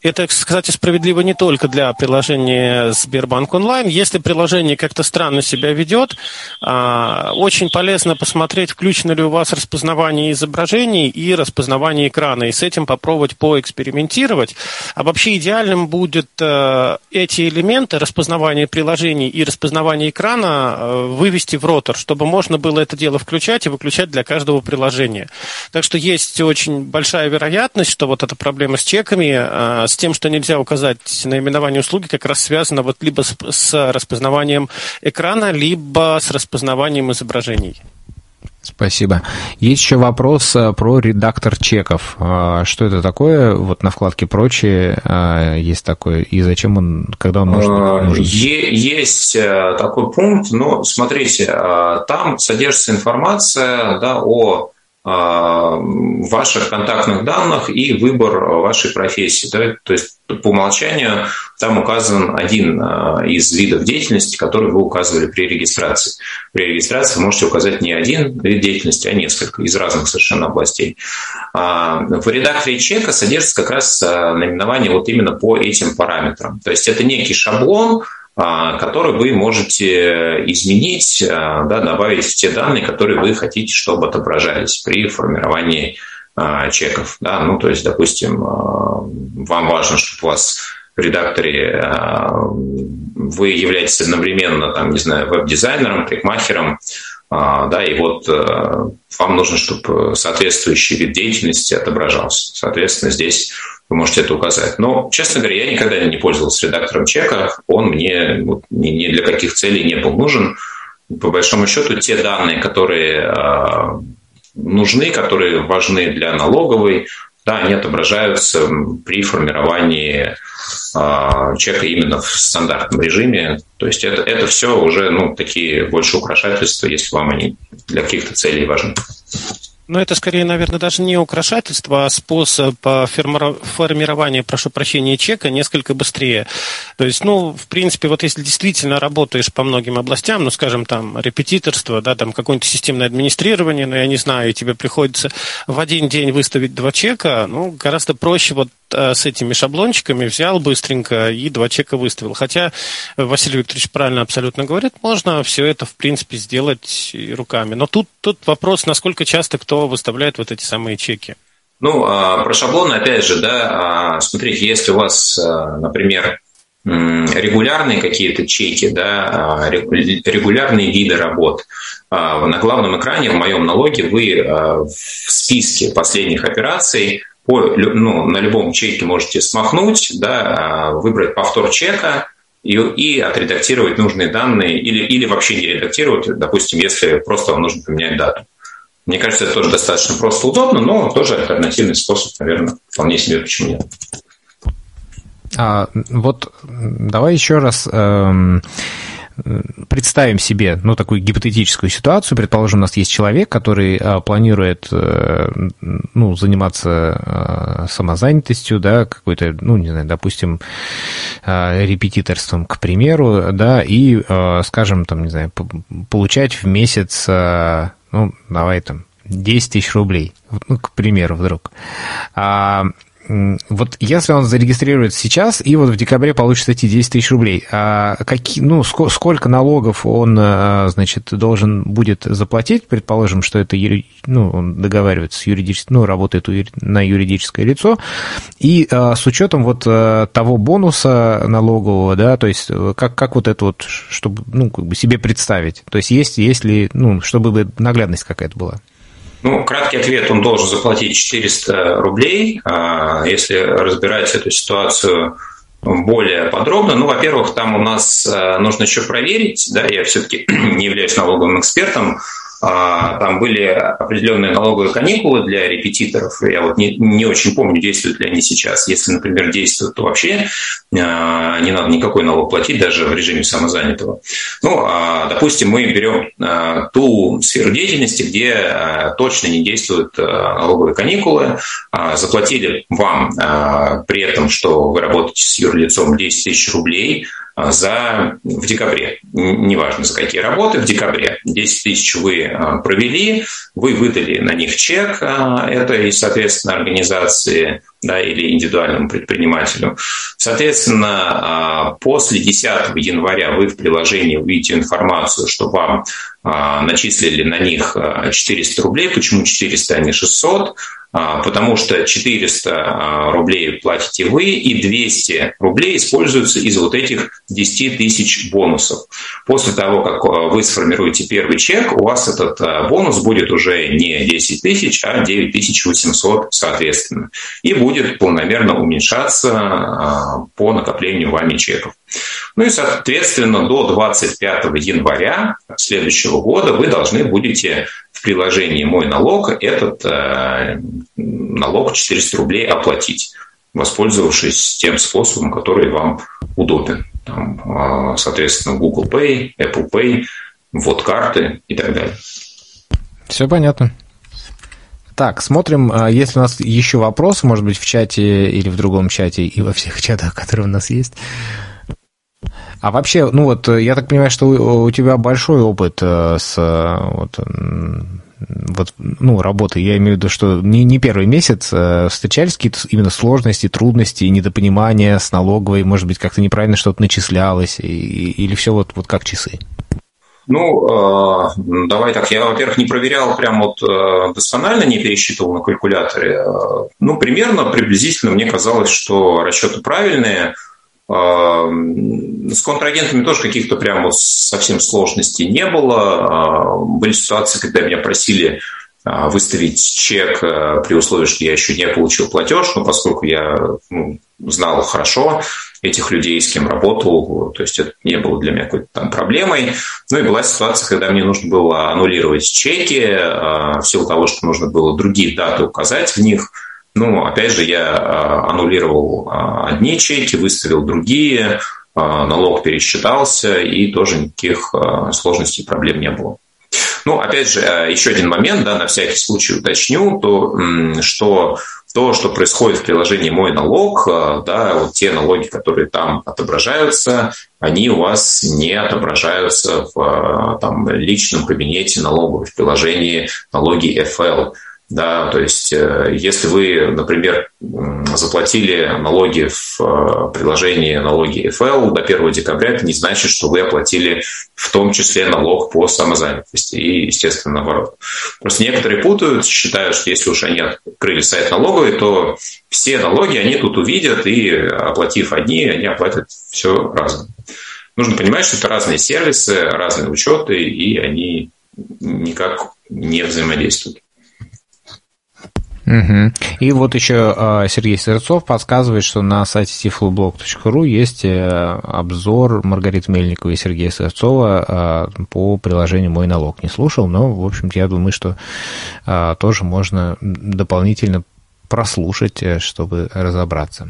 Speaker 2: это, кстати, справедливо не только для приложения Сбербанк онлайн. Если приложение как-то странно себя ведет, а, очень полезно посмотреть, включено ли у вас распознавание изображений и распознавание экрана, и с этим попробовать поэкспериментировать. А вообще идеальным будет э, эти элементы распознавания приложений и распознавания экрана э, вывести в ротор, чтобы можно было это дело включать и выключать для каждого приложения. Так что есть очень большая вероятность, что вот эта проблема с чеками э, с тем, что нельзя указать наименование услуги, как раз связано вот либо с, с распознаванием экрана, либо с распознаванием изображений.
Speaker 1: Спасибо. Есть еще вопрос э, про редактор чеков. А, что это такое? Вот на вкладке «Прочие» а, есть такое. И зачем он, когда он нужен? А,
Speaker 3: нужен? Есть э, такой пункт, но смотрите, там содержится информация да, о ваших контактных данных и выбор вашей профессии. Да? То есть по умолчанию там указан один из видов деятельности, который вы указывали при регистрации. При регистрации можете указать не один вид деятельности, а несколько из разных совершенно областей. В редакторе чека содержится как раз наименование вот именно по этим параметрам. То есть это некий шаблон, а, который вы можете изменить, а, да, добавить те данные, которые вы хотите, чтобы отображались при формировании а, чеков. Да? Ну, то есть, допустим, вам важно, чтобы у вас в редакторе вы являетесь одновременно, там, не знаю, веб-дизайнером, кликмахером, да, и вот вам нужно, чтобы соответствующий вид деятельности отображался. Соответственно, здесь вы можете это указать. Но, честно говоря, я никогда не пользовался редактором чека, он мне вот, ни, для каких целей не был нужен. По большому счету, те данные, которые э, нужны, которые важны для налоговой, да, они отображаются при формировании э, чека именно в стандартном режиме. То есть это, это все уже ну, такие больше украшательства, если вам они для каких-то целей важны.
Speaker 2: Но это скорее, наверное, даже не украшательство, а способ формирования, прошу прощения, чека несколько быстрее. То есть, ну, в принципе, вот если действительно работаешь по многим областям, ну, скажем, там, репетиторство, да, там, какое-нибудь системное администрирование, ну, я не знаю, и тебе приходится в один день выставить два чека, ну, гораздо проще вот с этими шаблончиками взял быстренько и два чека выставил. Хотя Василий Викторович правильно абсолютно говорит, можно все это, в принципе, сделать руками. Но тут, тут вопрос, насколько часто кто выставляет вот эти самые чеки.
Speaker 3: Ну, а, про шаблоны, опять же, да, а, смотрите, если у вас, а, например, регулярные какие-то чеки, да, регулярные виды работ. На главном экране в моем налоге вы в списке последних операций ну, на любом чеке можете смахнуть, да, выбрать повтор чека и, и отредактировать нужные данные или, или вообще не редактировать, допустим, если просто вам нужно поменять дату. Мне кажется, это тоже достаточно просто удобно, но тоже альтернативный способ, наверное, вполне себе почему нет.
Speaker 1: А, вот давай еще раз эм, представим себе, ну, такую гипотетическую ситуацию. Предположим, у нас есть человек, который а, планирует, э, ну, заниматься а, самозанятостью, да, какой-то, ну, не знаю, допустим, а, репетиторством, к примеру, да, и, скажем, там, не знаю, получать в месяц, ну, давай там, 10 тысяч рублей, ну, к примеру, вдруг вот если он зарегистрируется сейчас и вот в декабре получит эти 10 тысяч рублей, а какие, ну, ск- сколько налогов он, а, значит, должен будет заплатить, предположим, что это, ну, он договаривается с юридическим, ну, работает на юридическое лицо, и а, с учетом вот а, того бонуса налогового, да, то есть э, как, как вот это вот, чтобы, ну, как бы себе представить, то есть есть, есть ли, ну, чтобы наглядность какая-то была?
Speaker 3: Ну, краткий ответ, он должен заплатить 400 рублей. А, если разбирать эту ситуацию более подробно. Ну, во-первых, там у нас э, нужно еще проверить, да, я все-таки не являюсь налоговым экспертом, а, там были определенные налоговые каникулы для репетиторов. Я вот не, не очень помню, действуют ли они сейчас. Если, например, действуют, то вообще а, не надо никакой налог платить, даже в режиме самозанятого. Ну, а, допустим, мы берем ту сферу деятельности, где точно не действуют налоговые каникулы, заплатили вам при этом, что вы работаете с юрлицом 10 тысяч рублей – а, за, в декабре. Неважно, за какие работы, в декабре. 10 тысяч вы а, провели, вы выдали на них чек а, этой, соответственно, организации да, или индивидуальному предпринимателю. Соответственно, после 10 января вы в приложении увидите информацию, что вам начислили на них 400 рублей. Почему 400, а не 600? А, потому что 400 а, рублей платите вы, и 200 рублей используются из вот этих 10 тысяч бонусов. После того, как а, вы сформируете первый чек, у вас этот бонус будет уже не 10 тысяч, а 9 800 соответственно. И будет полномерно уменьшаться по накоплению вами чеков. Ну и, соответственно, до 25 января следующего года вы должны будете в приложении «Мой налог» этот э, налог 400 рублей оплатить, воспользовавшись тем способом, который вам удобен. Там, э, соответственно, Google Pay, Apple Pay, вот карты и так далее.
Speaker 1: Все понятно. Так, смотрим, а, если у нас еще вопросы, может быть, в чате или в другом чате и во всех чатах, которые у нас есть. А вообще, ну вот, я так понимаю, что у тебя большой опыт э, с вот, вот, ну, работы, я имею в виду, что не, не первый месяц э, встречались какие-то именно сложности, трудности, недопонимания с налоговой, может быть, как-то неправильно что-то начислялось, и, или все вот, вот как часы?
Speaker 3: Ну, э, давай так, я, во-первых, не проверял прям вот э, досконально, не пересчитывал на калькуляторе. Ну, примерно, приблизительно мне казалось, что расчеты правильные – с контрагентами тоже каких-то прям вот совсем сложностей не было. Были ситуации, когда меня просили выставить чек при условии, что я еще не получил платеж, но поскольку я ну, знал хорошо этих людей, с кем работал, то есть это не было для меня какой-то там проблемой. Ну и была ситуация, когда мне нужно было аннулировать чеки в силу того, что нужно было другие даты указать в них – ну, опять же, я а, аннулировал а, одни чеки, выставил другие, а, налог пересчитался, и тоже никаких сложностей, проблем не было. Ну, опять же, еще один момент, да, на всякий случай уточню, то, что то, что происходит в приложении «Мой налог», да, вот те налоги, которые там отображаются, они у вас не отображаются в там, личном кабинете налоговой в приложении «Налоги FL». Да, то есть, э, если вы, например, заплатили налоги в э, приложении налоги FL до 1 декабря, это не значит, что вы оплатили в том числе налог по самозанятости и, естественно, наоборот. Просто некоторые путают, считают, что если уж они открыли сайт налоговый, то все налоги они тут увидят, и оплатив одни, они оплатят все разом. Нужно понимать, что это разные сервисы, разные учеты, и они никак не взаимодействуют.
Speaker 1: Угу. И вот еще а, Сергей Сырцов подсказывает, что на сайте tifloblog.ru есть э, обзор Маргариты Мельниковой и Сергея Сырцова а, по приложению «Мой налог». Не слушал, но, в общем-то, я думаю, что а, тоже можно дополнительно прослушать, э, чтобы разобраться.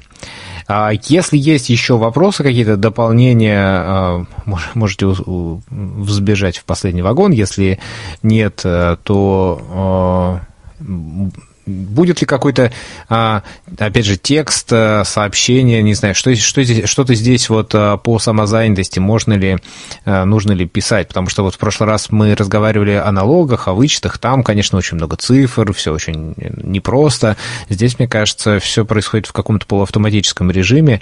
Speaker 1: Если есть еще вопросы, какие-то дополнения, можете взбежать в последний вагон. Если нет, э, то Будет ли какой-то, а, опять же, текст, э, сообщение, не знаю, что, что здесь, что-то здесь вот э, по самозанятости, можно ли, э, нужно ли писать? Потому что вот в прошлый раз мы разговаривали о налогах, о вычетах, там, конечно, очень много цифр, все очень непросто. Здесь, мне кажется, все происходит в каком-то полуавтоматическом режиме,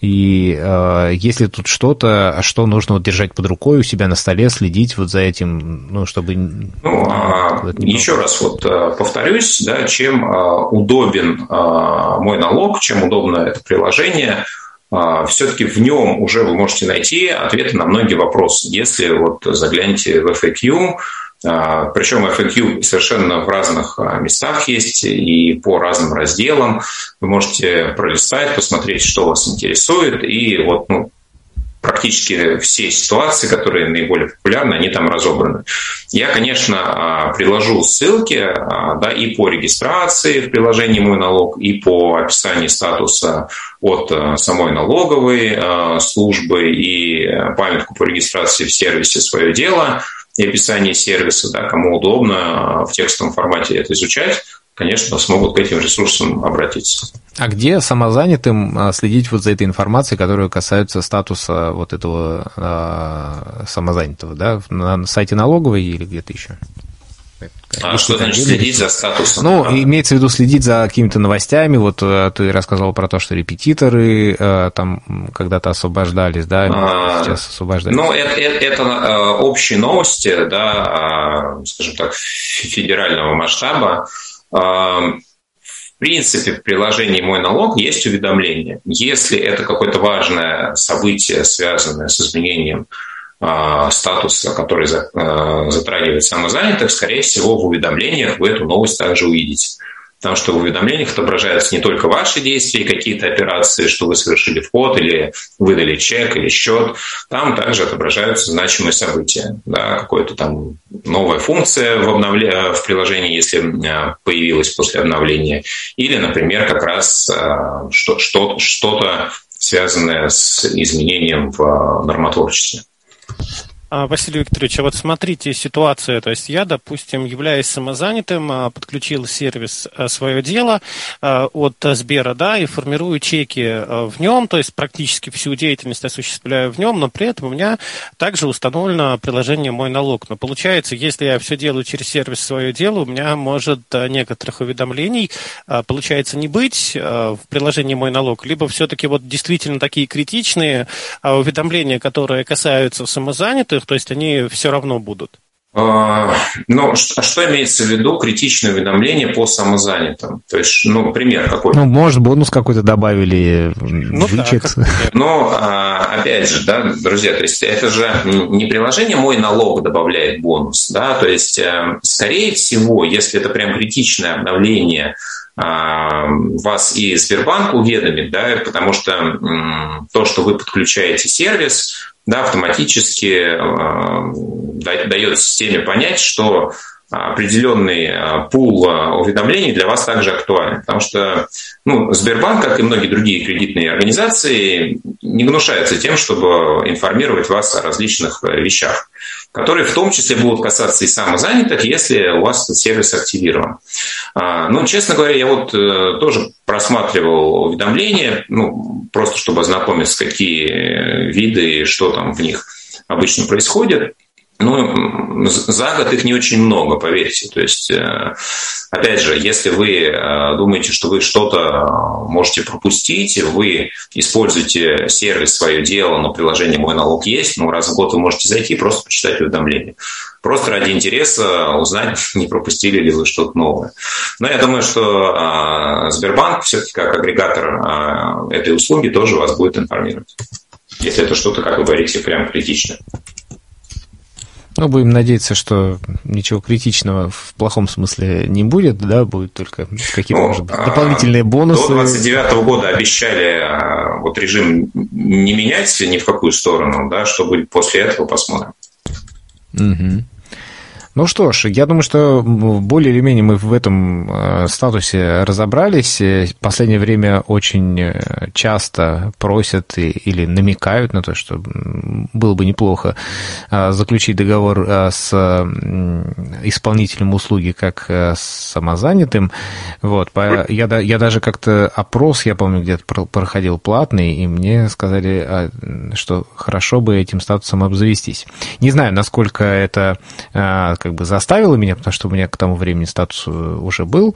Speaker 1: и э, если тут что-то, что нужно вот держать под рукой у себя на столе, следить вот за этим, ну, чтобы...
Speaker 3: Ну, а, еще раз вот повторюсь, да, чем чем а, удобен а, мой налог, чем удобно это приложение, а, все-таки в нем уже вы можете найти ответы на многие вопросы. Если вот заглянете в FAQ, причем FAQ совершенно в разных местах есть и по разным разделам. Вы можете пролистать, посмотреть, что вас интересует, и вот ну, практически все ситуации, которые наиболее популярны, они там разобраны. Я, конечно, а, приложу ссылки а, да, и по регистрации в приложении «Мой налог», и по описанию статуса от а, самой налоговой службы, и памятку по регистрации в сервисе «Свое дело», и описание сервиса, да, кому удобно в текстовом формате это изучать, конечно, смогут к этим ресурсам обратиться.
Speaker 1: А где самозанятым а, следить вот за этой информацией, которая касается статуса вот этого э, самозанятого, да, на сайте налоговой или где-то еще?
Speaker 3: А что значит следить за статусом?
Speaker 1: Ну, а. имеется в виду следить за какими-то новостями. Вот э, ты рассказывал про то, что репетиторы э, там когда-то освобождались, да,
Speaker 3: а, сейчас освобождаются. Ну, это, это, это э, общие новости, да, а, скажем так, федерального масштаба. В принципе, в приложении «Мой налог» есть уведомление. Если это какое-то важное событие, связанное с изменением а, статуса, который а, затрагивает самозанятых, скорее всего, в уведомлениях вы эту новость также увидите потому что в уведомлениях отображаются не только ваши действия, какие-то операции, что вы совершили вход или выдали чек или счет, там также отображаются значимые события, да, какая-то там новая функция в, обновле... в приложении, если появилась после обновления, или, например, как раз а, что-то связанное с изменением в нормотворчестве.
Speaker 2: А, Василий Викторович, а вот смотрите ситуацию. То есть я, допустим, являюсь самозанятым, а, подключил сервис а, свое дело от Сбера, да, и формирую чеки в нем, то есть практически всю деятельность осуществляю в нем, но при этом у меня также установлено приложение «Мой налог». Но получается, если я все делаю через сервис свое дело, у меня может некоторых уведомлений, получается, не быть в приложении «Мой налог», либо все-таки вот действительно такие критичные уведомления, которые касаются самозанятых, то есть они все равно будут.
Speaker 3: А, ну, что, что имеется в виду критичное уведомление по самозанятым? То есть, ну, пример какой?
Speaker 1: Ну, может, бонус какой-то добавили, ну,
Speaker 3: да, Ну, а, опять же, да, друзья, то есть это же не приложение «Мой налог» добавляет бонус, да, то есть, э, скорее всего, если это прям критичное обновление, а, вас и Сбербанк уведомит, да, потому что то, что вы подключаете сервис, да, автоматически э, дает системе понять, что определенный э, пул э, уведомлений для вас также актуален. Потому что ну, Сбербанк, как и многие другие кредитные организации, не гнушается тем, чтобы информировать вас о различных вещах которые в том числе будут касаться и самозанятых, если у вас этот сервис активирован. А, ну, честно говоря, я вот э, тоже просматривал уведомления, ну, просто чтобы ознакомиться, какие виды и что там в них обычно происходит. Ну, за год их не очень много, поверьте. То есть, э, опять же, если вы э, думаете, что вы что-то можете пропустить, вы используете сервис «Свое дело», но приложение «Мой налог» есть, ну, раз в год вы можете зайти и просто почитать уведомления. Просто ради интереса узнать, не пропустили ли вы что-то новое. Но я думаю, что э, Сбербанк все-таки как агрегатор этой услуги тоже вас будет информировать. Если это что-то, как вы говорите, прям критичное.
Speaker 1: Ну, будем надеяться, что ничего критичного в плохом смысле не будет, да, будет только какие-то, ну, может быть, дополнительные бонусы.
Speaker 3: До 29 года обещали а, вот режим не менять ни в какую сторону, да, что будет после этого, посмотрим.
Speaker 1: Угу. Ну что ж, я думаю, что более или менее мы в этом э, статусе разобрались. Э, в последнее время очень э, часто просят или намекают на то, что было бы неплохо заключить договор с исполнителем услуги как с самозанятым. Вот. Я, я даже как-то опрос, я помню, где-то проходил платный, и мне сказали, а, что хорошо бы этим статусом обзавестись. Не знаю, насколько это как бы заставило меня, потому что у меня к тому времени статус э, уже был.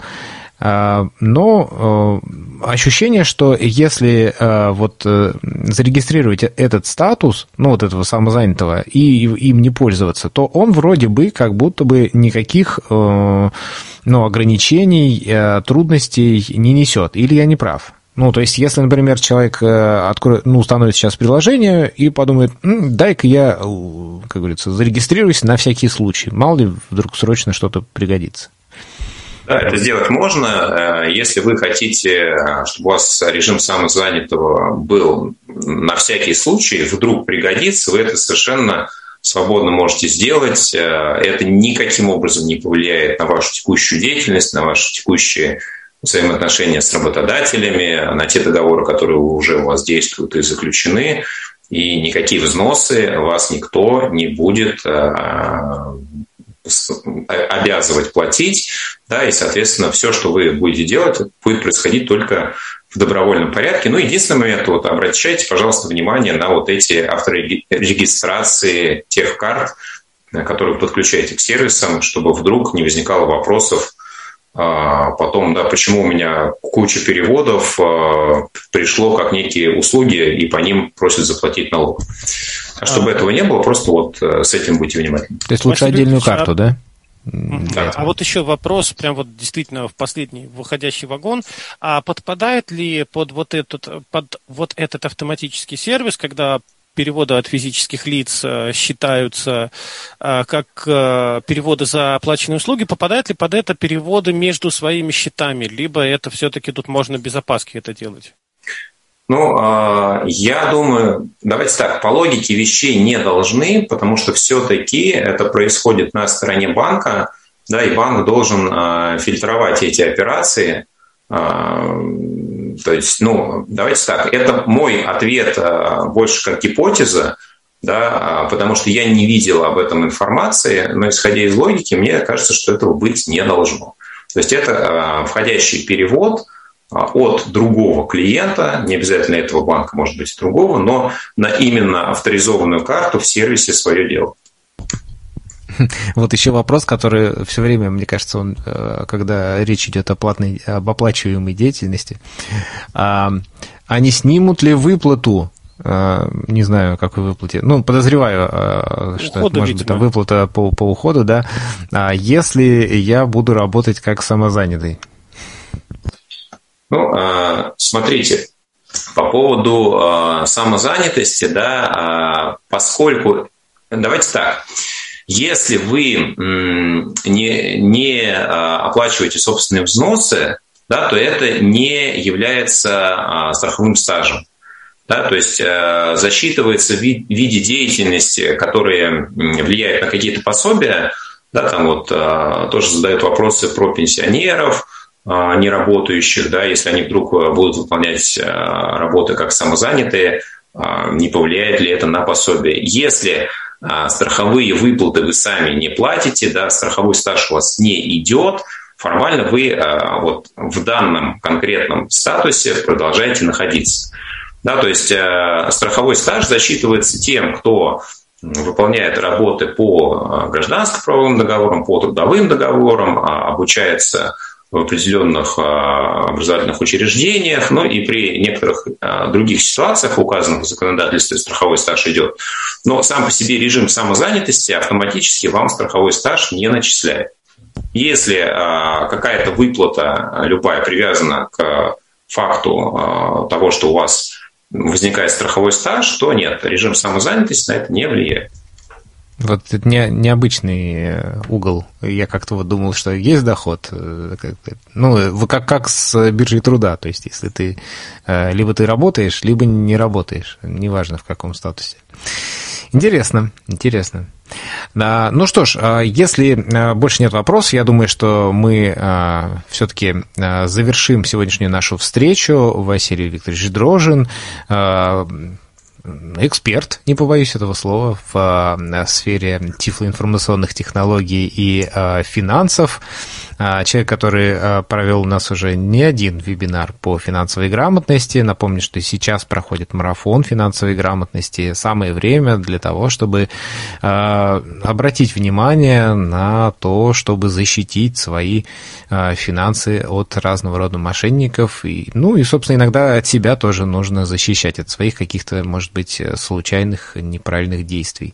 Speaker 1: А, но э, ощущение, что если э, вот зарегистрировать этот статус, ну вот этого самозанятого, и им не пользоваться, то он вроде бы как будто бы никаких ну, ограничений, трудностей не несет. Или я не прав? Ну, то есть, если, например, человек э, откроет, ну, установит сейчас приложение и подумает, дай-ка я, как говорится, зарегистрируюсь на всякий случай, мало ли вдруг срочно что-то пригодится.
Speaker 3: Да, это сделать можно. Э, если вы хотите, э, чтобы у вас режим самозанятого был на всякий случай, вдруг пригодится, вы это совершенно свободно можете сделать. Это никаким образом не повлияет на вашу текущую деятельность, на ваши текущие взаимоотношения с работодателями, на те договоры, которые уже у вас действуют и заключены, и никакие взносы вас никто не будет а, обязывать платить, да, и, соответственно, все, что вы будете делать, будет происходить только в добровольном порядке. Ну, единственный момент, вот, обращайте, пожалуйста, внимание на вот эти авторегистрации тех карт, которые вы подключаете к сервисам, чтобы вдруг не возникало вопросов, а потом, да, почему у меня куча переводов а, пришло как некие услуги, и по ним просят заплатить налог. А чтобы а, этого не было, просто вот э, с этим будьте внимательны.
Speaker 1: То есть лучше отдельную карту, да?
Speaker 2: Да. А вот еще вопрос, прям вот действительно в последний выходящий вагон. А подпадает ли под вот этот, под вот этот автоматический сервис, когда переводы от физических лиц э, считаются э, как э, переводы за оплаченные услуги, попадают ли под это переводы между своими счетами, либо это все-таки тут можно без опаски это делать?
Speaker 3: Ну, а, я думаю, давайте так, по логике вещей не должны, потому что все-таки это происходит на стороне банка, да, и банк должен фильтровать эти операции, то есть, ну, давайте так, это мой ответ а, больше как гипотеза, да, потому что я не видел об этом информации, но исходя из логики, мне кажется, что этого быть не должно. То есть это входящий перевод от другого клиента, не обязательно этого банка, может быть, другого, но на именно авторизованную карту в сервисе свое дело.
Speaker 1: Вот еще вопрос, который все время, мне кажется, он, э, когда речь идет о платной, об оплачиваемой деятельности, а, а не снимут ли выплату э, не знаю, какой выплате. Ну, подозреваю, э, что Ухода, это может видимо. быть там выплата по, по уходу, да. А если я буду работать как самозанятый?
Speaker 3: Ну, смотрите, по поводу самозанятости, да, поскольку, давайте так, если вы не, не а, оплачиваете собственные взносы, да, то это не является а, страховым стажем. Да, то есть э, засчитывается в виде деятельности, которые влияют на какие-то пособия. Да, там вот э, тоже задают вопросы про пенсионеров, э, неработающих, да, если они вдруг будут выполнять работы как самозанятые, не повлияет ли это на пособие. Если страховые выплаты вы сами не платите, да, страховой стаж у вас не идет, формально вы а, вот в данном конкретном статусе продолжаете находиться. Да, то есть а, страховой стаж засчитывается тем, кто выполняет работы по гражданско-правовым договорам, по трудовым договорам, обучается в определенных а, образовательных учреждениях, ну и при некоторых а, других ситуациях, указанных в законодательстве, страховой стаж идет. Но сам по себе режим самозанятости автоматически вам страховой стаж не начисляет. Если а, какая-то выплата любая привязана к факту того, что у вас возникает страховой стаж, то нет, режим самозанятости на это не влияет.
Speaker 1: Вот это не, необычный э, угол. Я как-то вот думал, что есть доход. Э, ну, как, как с биржей труда. То есть, если ты э, либо ты работаешь, либо не работаешь. Неважно, в каком статусе. Интересно, интересно. Ну что ж, если больше нет вопросов, я думаю, что мы все-таки завершим сегодняшнюю нашу встречу. Василий Викторович Дрожин, эксперт, не побоюсь этого слова, в э, сфере тифлоинформационных технологий и э, финансов. А, человек, который провел у нас уже не один вебинар по финансовой грамотности. Напомню, что сейчас проходит марафон финансовой грамотности. Самое время для того, чтобы обратить внимание на то, чтобы защитить свои финансы от разного рода мошенников. И, ну и, собственно, иногда от себя тоже нужно защищать от своих каких-то, может быть, случайных, неправильных действий.